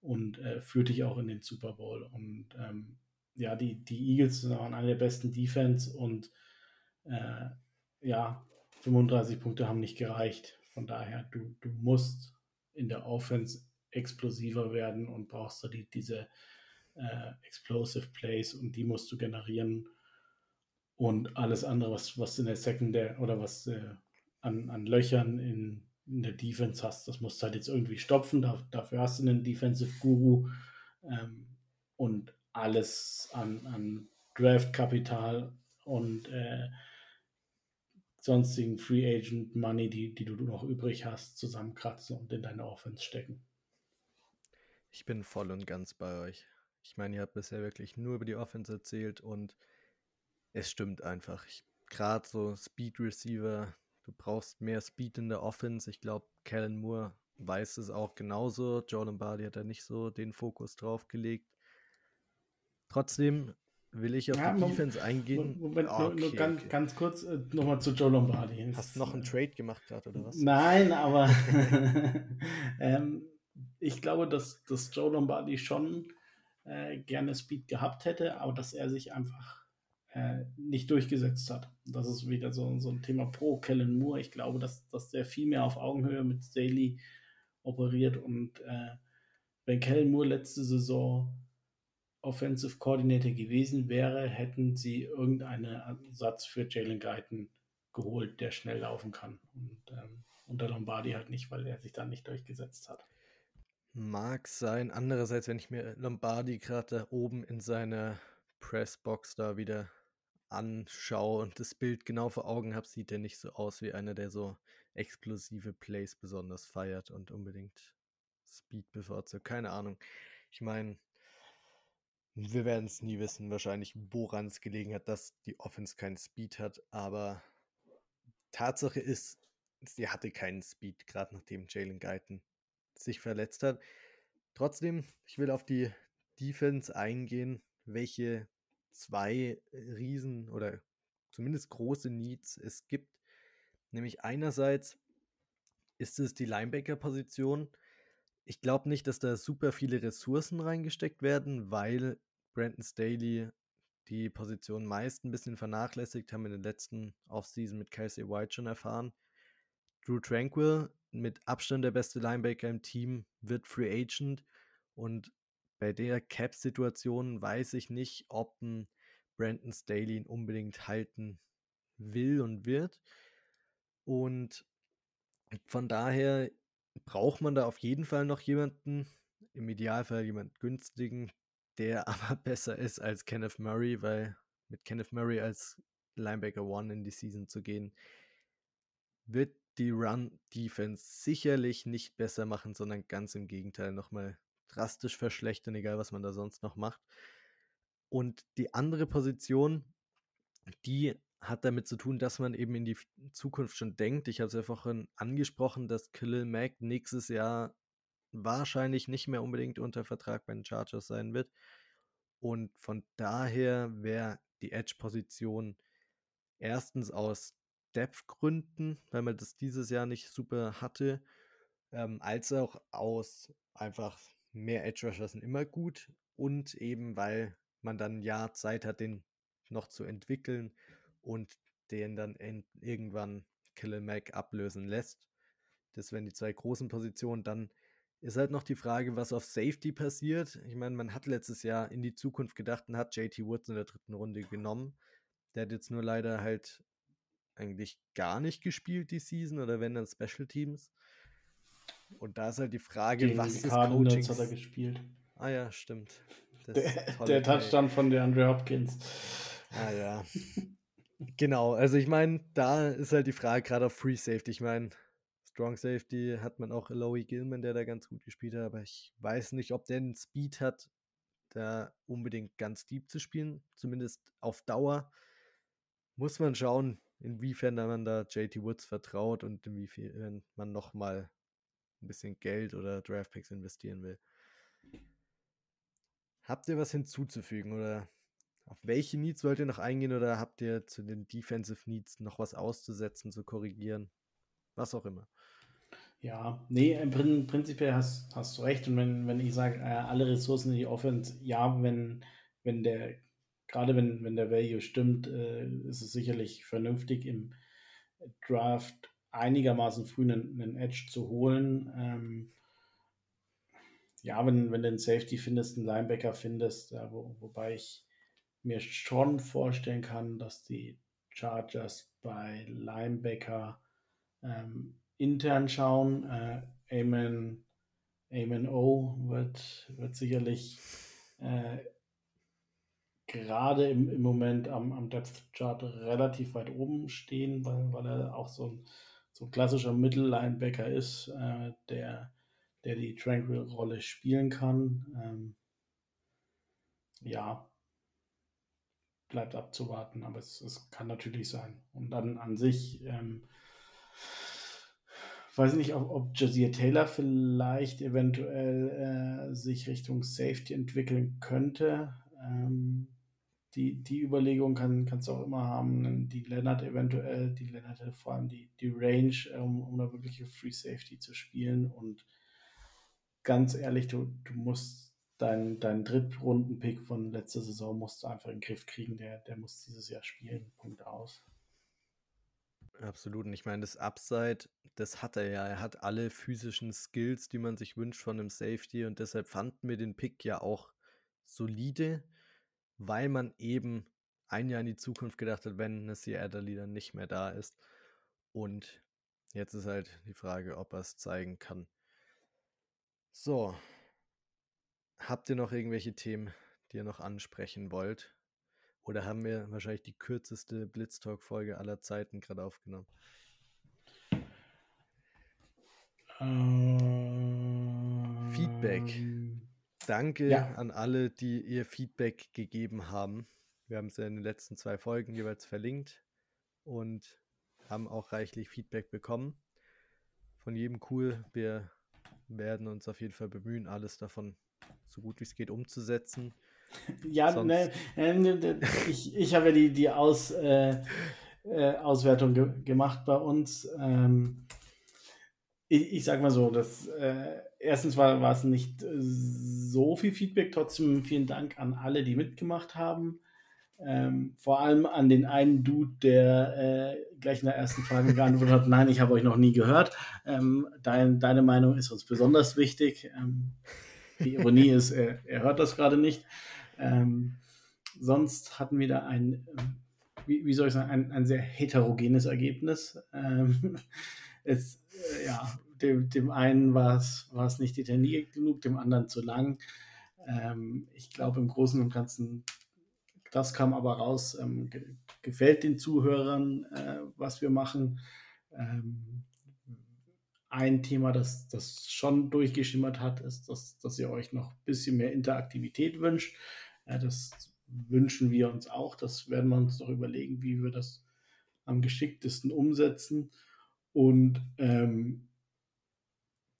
und äh, führt dich auch in den Super Bowl. Und ähm, ja, die, die Eagles waren eine der besten Defense und äh, ja, 35 Punkte haben nicht gereicht. Von daher, du, du musst in der Offense explosiver werden und brauchst du die, diese äh, Explosive Plays und die musst du generieren. Und alles andere, was, was in der Secondary oder was äh, an, an Löchern in, in der Defense hast, das musst du halt jetzt irgendwie stopfen. Da, dafür hast du einen Defensive Guru ähm, und alles an, an Draft-Kapital und äh, sonstigen Free Agent Money, die, die du noch übrig hast, zusammenkratzen und in deine Offense stecken. Ich bin voll und ganz bei euch. Ich meine, ihr habt bisher wirklich nur über die Offense erzählt und es stimmt einfach. Gerade so Speed Receiver, du brauchst mehr Speed in der Offense. Ich glaube, Kellen Moore weiß es auch genauso. Joe Lombardi hat da nicht so den Fokus drauf gelegt. Trotzdem will ich auf ja, die Defense eingehen. Moment, oh, okay, nur, ganz, okay. ganz kurz äh, nochmal zu Joe Lombardi. Hast du noch einen Trade gemacht gerade oder was? Nein, aber ähm, ich glaube, dass, dass Joe Lombardi schon äh, gerne Speed gehabt hätte, aber dass er sich einfach äh, nicht durchgesetzt hat. Das ist wieder so, so ein Thema pro Kellen Moore. Ich glaube, dass, dass der viel mehr auf Augenhöhe mit Staley operiert und äh, wenn Kellen Moore letzte Saison Offensive Coordinator gewesen wäre, hätten sie irgendeinen Ersatz für Jalen Guyton geholt, der schnell laufen kann. Und ähm, unter Lombardi halt nicht, weil er sich da nicht durchgesetzt hat. Mag sein. Andererseits, wenn ich mir Lombardi gerade da oben in seiner Pressbox da wieder anschaue und das Bild genau vor Augen habe, sieht er nicht so aus wie einer, der so explosive Plays besonders feiert und unbedingt Speed bevorzugt. Keine Ahnung. Ich meine, wir werden es nie wissen, wahrscheinlich, woran es gelegen hat, dass die Offense keinen Speed hat. Aber Tatsache ist, sie hatte keinen Speed, gerade nachdem Jalen Guyton sich verletzt hat. Trotzdem, ich will auf die Defense eingehen, welche zwei Riesen oder zumindest große Needs es gibt. Nämlich einerseits ist es die Linebacker-Position. Ich glaube nicht, dass da super viele Ressourcen reingesteckt werden, weil Brandon Staley die Position meist ein bisschen vernachlässigt, haben wir in den letzten Offseason mit Kelsey White schon erfahren. Drew Tranquil, mit Abstand der beste Linebacker im Team, wird Free Agent und bei der Cap-Situation weiß ich nicht, ob ein Brandon Staley ihn unbedingt halten will und wird. Und von daher braucht man da auf jeden Fall noch jemanden, im Idealfall jemanden günstigen, der aber besser ist als Kenneth Murray, weil mit Kenneth Murray als Linebacker One in die Season zu gehen, wird die Run-Defense sicherlich nicht besser machen, sondern ganz im Gegenteil nochmal drastisch verschlechtern, egal was man da sonst noch macht. Und die andere Position, die hat damit zu tun, dass man eben in die Zukunft schon denkt. Ich habe es ja vorhin angesprochen, dass Khalil Mack nächstes Jahr wahrscheinlich nicht mehr unbedingt unter Vertrag bei den Chargers sein wird. Und von daher wäre die Edge-Position erstens aus Depth-Gründen, weil man das dieses Jahr nicht super hatte, ähm, als auch aus einfach mehr Edge-Rusher sind immer gut und eben weil man dann Jahr Zeit hat, den noch zu entwickeln und den dann irgendwann Killer Mac ablösen lässt. Das wären die zwei großen Positionen. Dann ist halt noch die Frage, was auf Safety passiert. Ich meine, man hat letztes Jahr in die Zukunft gedacht und hat JT Woods in der dritten Runde genommen. Der hat jetzt nur leider halt eigentlich gar nicht gespielt die Season oder wenn dann Special Teams. Und da ist halt die Frage, Gegen was ist Coaching. hat er gespielt. Ah ja, stimmt. der, der Touchdown von der Andre Hopkins. Ah ja. genau, also ich meine, da ist halt die Frage gerade auf Free Safety. Ich meine, Strong Safety hat man auch Eloy Gilman, der da ganz gut gespielt hat, aber ich weiß nicht, ob der den Speed hat, da unbedingt ganz deep zu spielen, zumindest auf Dauer. Muss man schauen, inwiefern man da JT Woods vertraut und inwiefern man nochmal ein bisschen Geld oder Draftpicks investieren will. Habt ihr was hinzuzufügen oder auf welche Needs wollt ihr noch eingehen oder habt ihr zu den Defensive Needs noch was auszusetzen, zu korrigieren? Was auch immer. Ja, nee, prinzipiell hast, hast du recht. Und wenn, wenn ich sage, äh, alle Ressourcen in die Offense, ja, wenn, wenn der, gerade wenn, wenn der Value stimmt, äh, ist es sicherlich vernünftig im Draft einigermaßen früh einen, einen Edge zu holen. Ähm, ja, wenn, wenn du einen Safety findest, einen Linebacker findest, äh, wo, wobei ich mir schon vorstellen kann, dass die Chargers bei Linebacker ähm, intern schauen. Äh, Amen, Amen O wird, wird sicherlich äh, gerade im, im Moment am, am Depth Chart relativ weit oben stehen, weil, weil er auch so ein, so ein klassischer Mittellinebacker ist, äh, der, der die Tranquil-Rolle spielen kann. Ähm, ja. bleibt abzuwarten, aber es, es kann natürlich sein. Und dann an sich, ähm, weiß nicht, ob, ob Josiah Taylor vielleicht eventuell äh, sich Richtung Safety entwickeln könnte. Ähm, die, die Überlegung kann, kannst du auch immer haben, die Leonard eventuell, die Leonard vor allem die, die Range, um, um da wirkliche Free Safety zu spielen. Und ganz ehrlich, du, du musst deinen dein Drittrunden-Pick von letzter Saison musst du einfach in den Griff kriegen. Der, der muss dieses Jahr spielen. Punkt aus. Absolut. Und ich meine, das Upside, das hat er ja. Er hat alle physischen Skills, die man sich wünscht von einem Safety. Und deshalb fanden wir den Pick ja auch solide, weil man eben ein Jahr in die Zukunft gedacht hat, wenn Nasir Adderley dann nicht mehr da ist. Und jetzt ist halt die Frage, ob er es zeigen kann. So. Habt ihr noch irgendwelche Themen, die ihr noch ansprechen wollt? Oder haben wir wahrscheinlich die kürzeste Blitztalk-Folge aller Zeiten gerade aufgenommen? Ähm, Feedback. Danke ja. an alle, die ihr Feedback gegeben haben. Wir haben es ja in den letzten zwei Folgen jeweils verlinkt und haben auch reichlich Feedback bekommen. Von jedem cool. Wir werden uns auf jeden Fall bemühen, alles davon so gut wie es geht umzusetzen. Ja, ne, ne, ich, ich habe ja die, die Aus, äh, äh, Auswertung ge gemacht bei uns. Ähm, ich, ich sag mal so, dass äh, erstens war, war es nicht so viel Feedback, trotzdem vielen Dank an alle, die mitgemacht haben. Ähm, vor allem an den einen Dude, der äh, gleich in der ersten Frage geantwortet hat, nein, ich habe euch noch nie gehört. Ähm, dein, deine Meinung ist uns besonders wichtig. Ähm, die Ironie ist, er, er hört das gerade nicht. Ähm, sonst hatten wir da ein, wie, wie soll ich sagen, ein, ein sehr heterogenes Ergebnis. Ähm, es, äh, ja, dem, dem einen war es, nicht detailliert genug, dem anderen zu lang. Ähm, ich glaube, im Großen und Ganzen, das kam aber raus, ähm, ge gefällt den Zuhörern, äh, was wir machen. Ähm, ein Thema, das, das schon durchgeschimmert hat, ist, dass, dass ihr euch noch ein bisschen mehr Interaktivität wünscht. Ja, das wünschen wir uns auch. Das werden wir uns noch überlegen, wie wir das am geschicktesten umsetzen. Und ähm,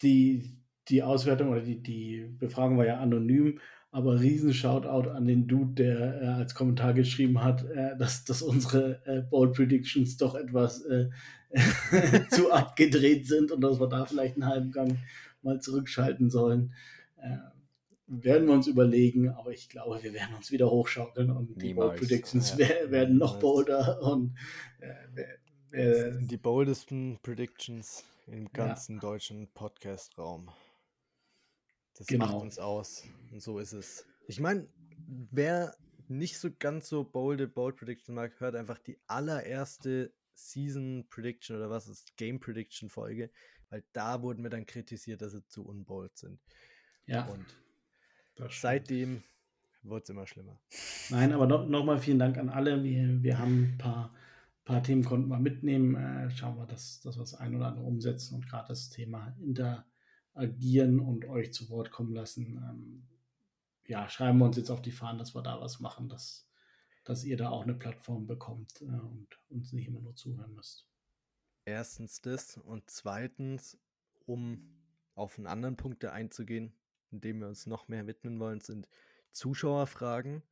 die, die Auswertung oder die, die Befragung war ja anonym, aber riesen Shoutout an den Dude, der äh, als Kommentar geschrieben hat, äh, dass, dass unsere äh, Bold Predictions doch etwas äh, zu abgedreht sind und dass wir da vielleicht einen halben Gang mal zurückschalten sollen. Äh, werden wir uns überlegen, aber ich glaube, wir werden uns wieder hochschaukeln und Niemals. die Bold Predictions ja. werden noch bolder und äh, die boldesten Predictions im ganzen ja. deutschen Podcast-Raum. Das genau. macht uns aus. Und so ist es. Ich meine, wer nicht so ganz so bolde Bold Prediction mag, hört einfach die allererste Season Prediction oder was ist Game Prediction Folge, weil da wurden wir dann kritisiert, dass sie zu unbold sind. Ja. Und Seitdem wird es immer schlimmer. Nein, aber noch, noch mal vielen Dank an alle. Wir, wir haben ein paar, paar Themen konnten wir mitnehmen. Äh, schauen wir, dass, dass wir das ein oder andere umsetzen und gerade das Thema interagieren und euch zu Wort kommen lassen. Ähm, ja, schreiben wir uns jetzt auf die Fahnen, dass wir da was machen, dass, dass ihr da auch eine Plattform bekommt äh, und uns nicht immer nur zuhören müsst. Erstens das und zweitens, um auf einen anderen Punkt einzugehen, dem wir uns noch mehr widmen wollen, sind Zuschauerfragen.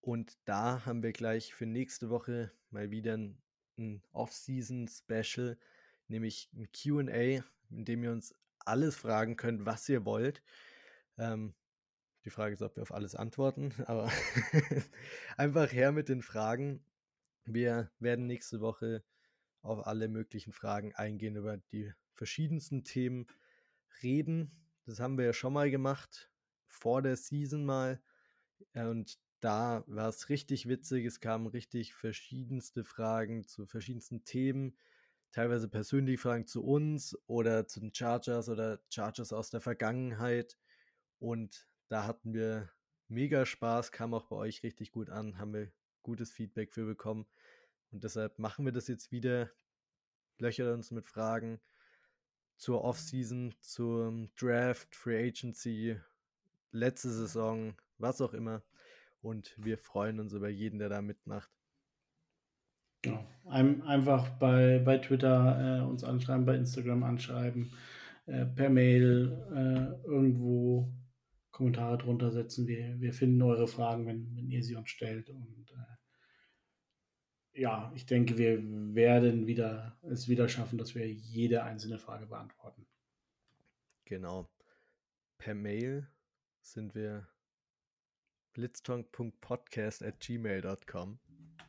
Und da haben wir gleich für nächste Woche mal wieder ein, ein Off-Season-Special, nämlich ein QA, in dem ihr uns alles fragen könnt, was ihr wollt. Ähm, die Frage ist, ob wir auf alles antworten, aber einfach her mit den Fragen. Wir werden nächste Woche auf alle möglichen Fragen eingehen, über die verschiedensten Themen reden. Das haben wir ja schon mal gemacht, vor der Season mal. Und da war es richtig witzig. Es kamen richtig verschiedenste Fragen zu verschiedensten Themen. Teilweise persönliche Fragen zu uns oder zu den Chargers oder Chargers aus der Vergangenheit. Und da hatten wir mega Spaß, kam auch bei euch richtig gut an, haben wir gutes Feedback für bekommen. Und deshalb machen wir das jetzt wieder. Löchert uns mit Fragen zur Offseason, zum Draft, Free Agency, letzte Saison, was auch immer. Und wir freuen uns über jeden, der da mitmacht. Genau. Ein, einfach bei, bei Twitter äh, uns anschreiben, bei Instagram anschreiben, äh, per Mail äh, irgendwo Kommentare drunter setzen. Wir, wir finden eure Fragen, wenn, wenn ihr sie uns stellt. Und äh, ja, ich denke, wir werden wieder, es wieder schaffen, dass wir jede einzelne Frage beantworten. Genau. Per Mail sind wir blitztonk.podcast at gmail.com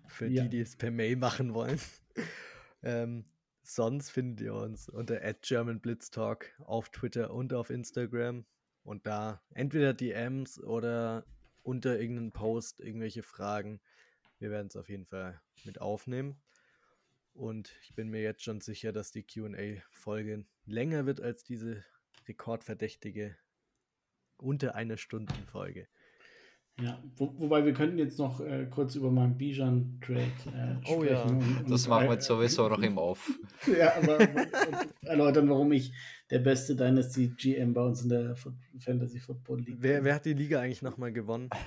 für ja. die, die es per Mail machen wollen. ähm, sonst findet ihr uns unter @germanblitztalk auf Twitter und auf Instagram und da entweder DMs oder unter irgendeinem Post irgendwelche Fragen. Wir werden es auf jeden Fall mit aufnehmen. Und ich bin mir jetzt schon sicher, dass die QA-Folge länger wird als diese rekordverdächtige unter einer Stunden Folge. Ja, wo, wobei wir könnten jetzt noch äh, kurz über meinen Bijan-Trade äh, oh, Ja. Und, das machen wir jetzt sowieso noch im Off. ja, aber erläutern, warum ich der beste Dynasty GM bei uns in der Fantasy Football League wer, wer hat die Liga eigentlich nochmal gewonnen?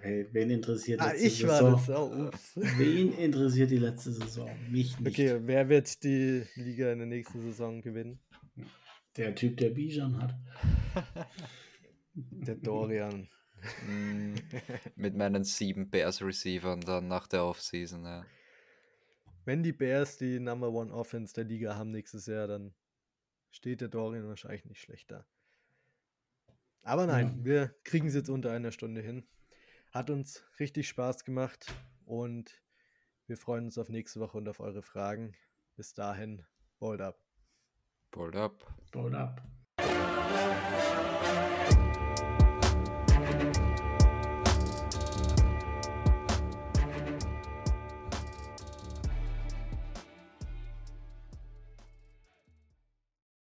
Wen, wen interessiert ah, ich Saison? war das. Oh, wen interessiert die letzte Saison? Mich nicht. Okay, wer wird die Liga in der nächsten Saison gewinnen? Der Typ, der Bijan hat. Der Dorian. Mm, mit meinen sieben Bears-Receivern dann nach der Offseason, ja. Wenn die Bears die Number One Offense der Liga haben nächstes Jahr, dann steht der Dorian wahrscheinlich nicht schlechter. Aber nein, ja. wir kriegen es jetzt unter einer Stunde hin. Hat uns richtig Spaß gemacht und wir freuen uns auf nächste Woche und auf eure Fragen. Bis dahin, bold up. Bold up. Bold up.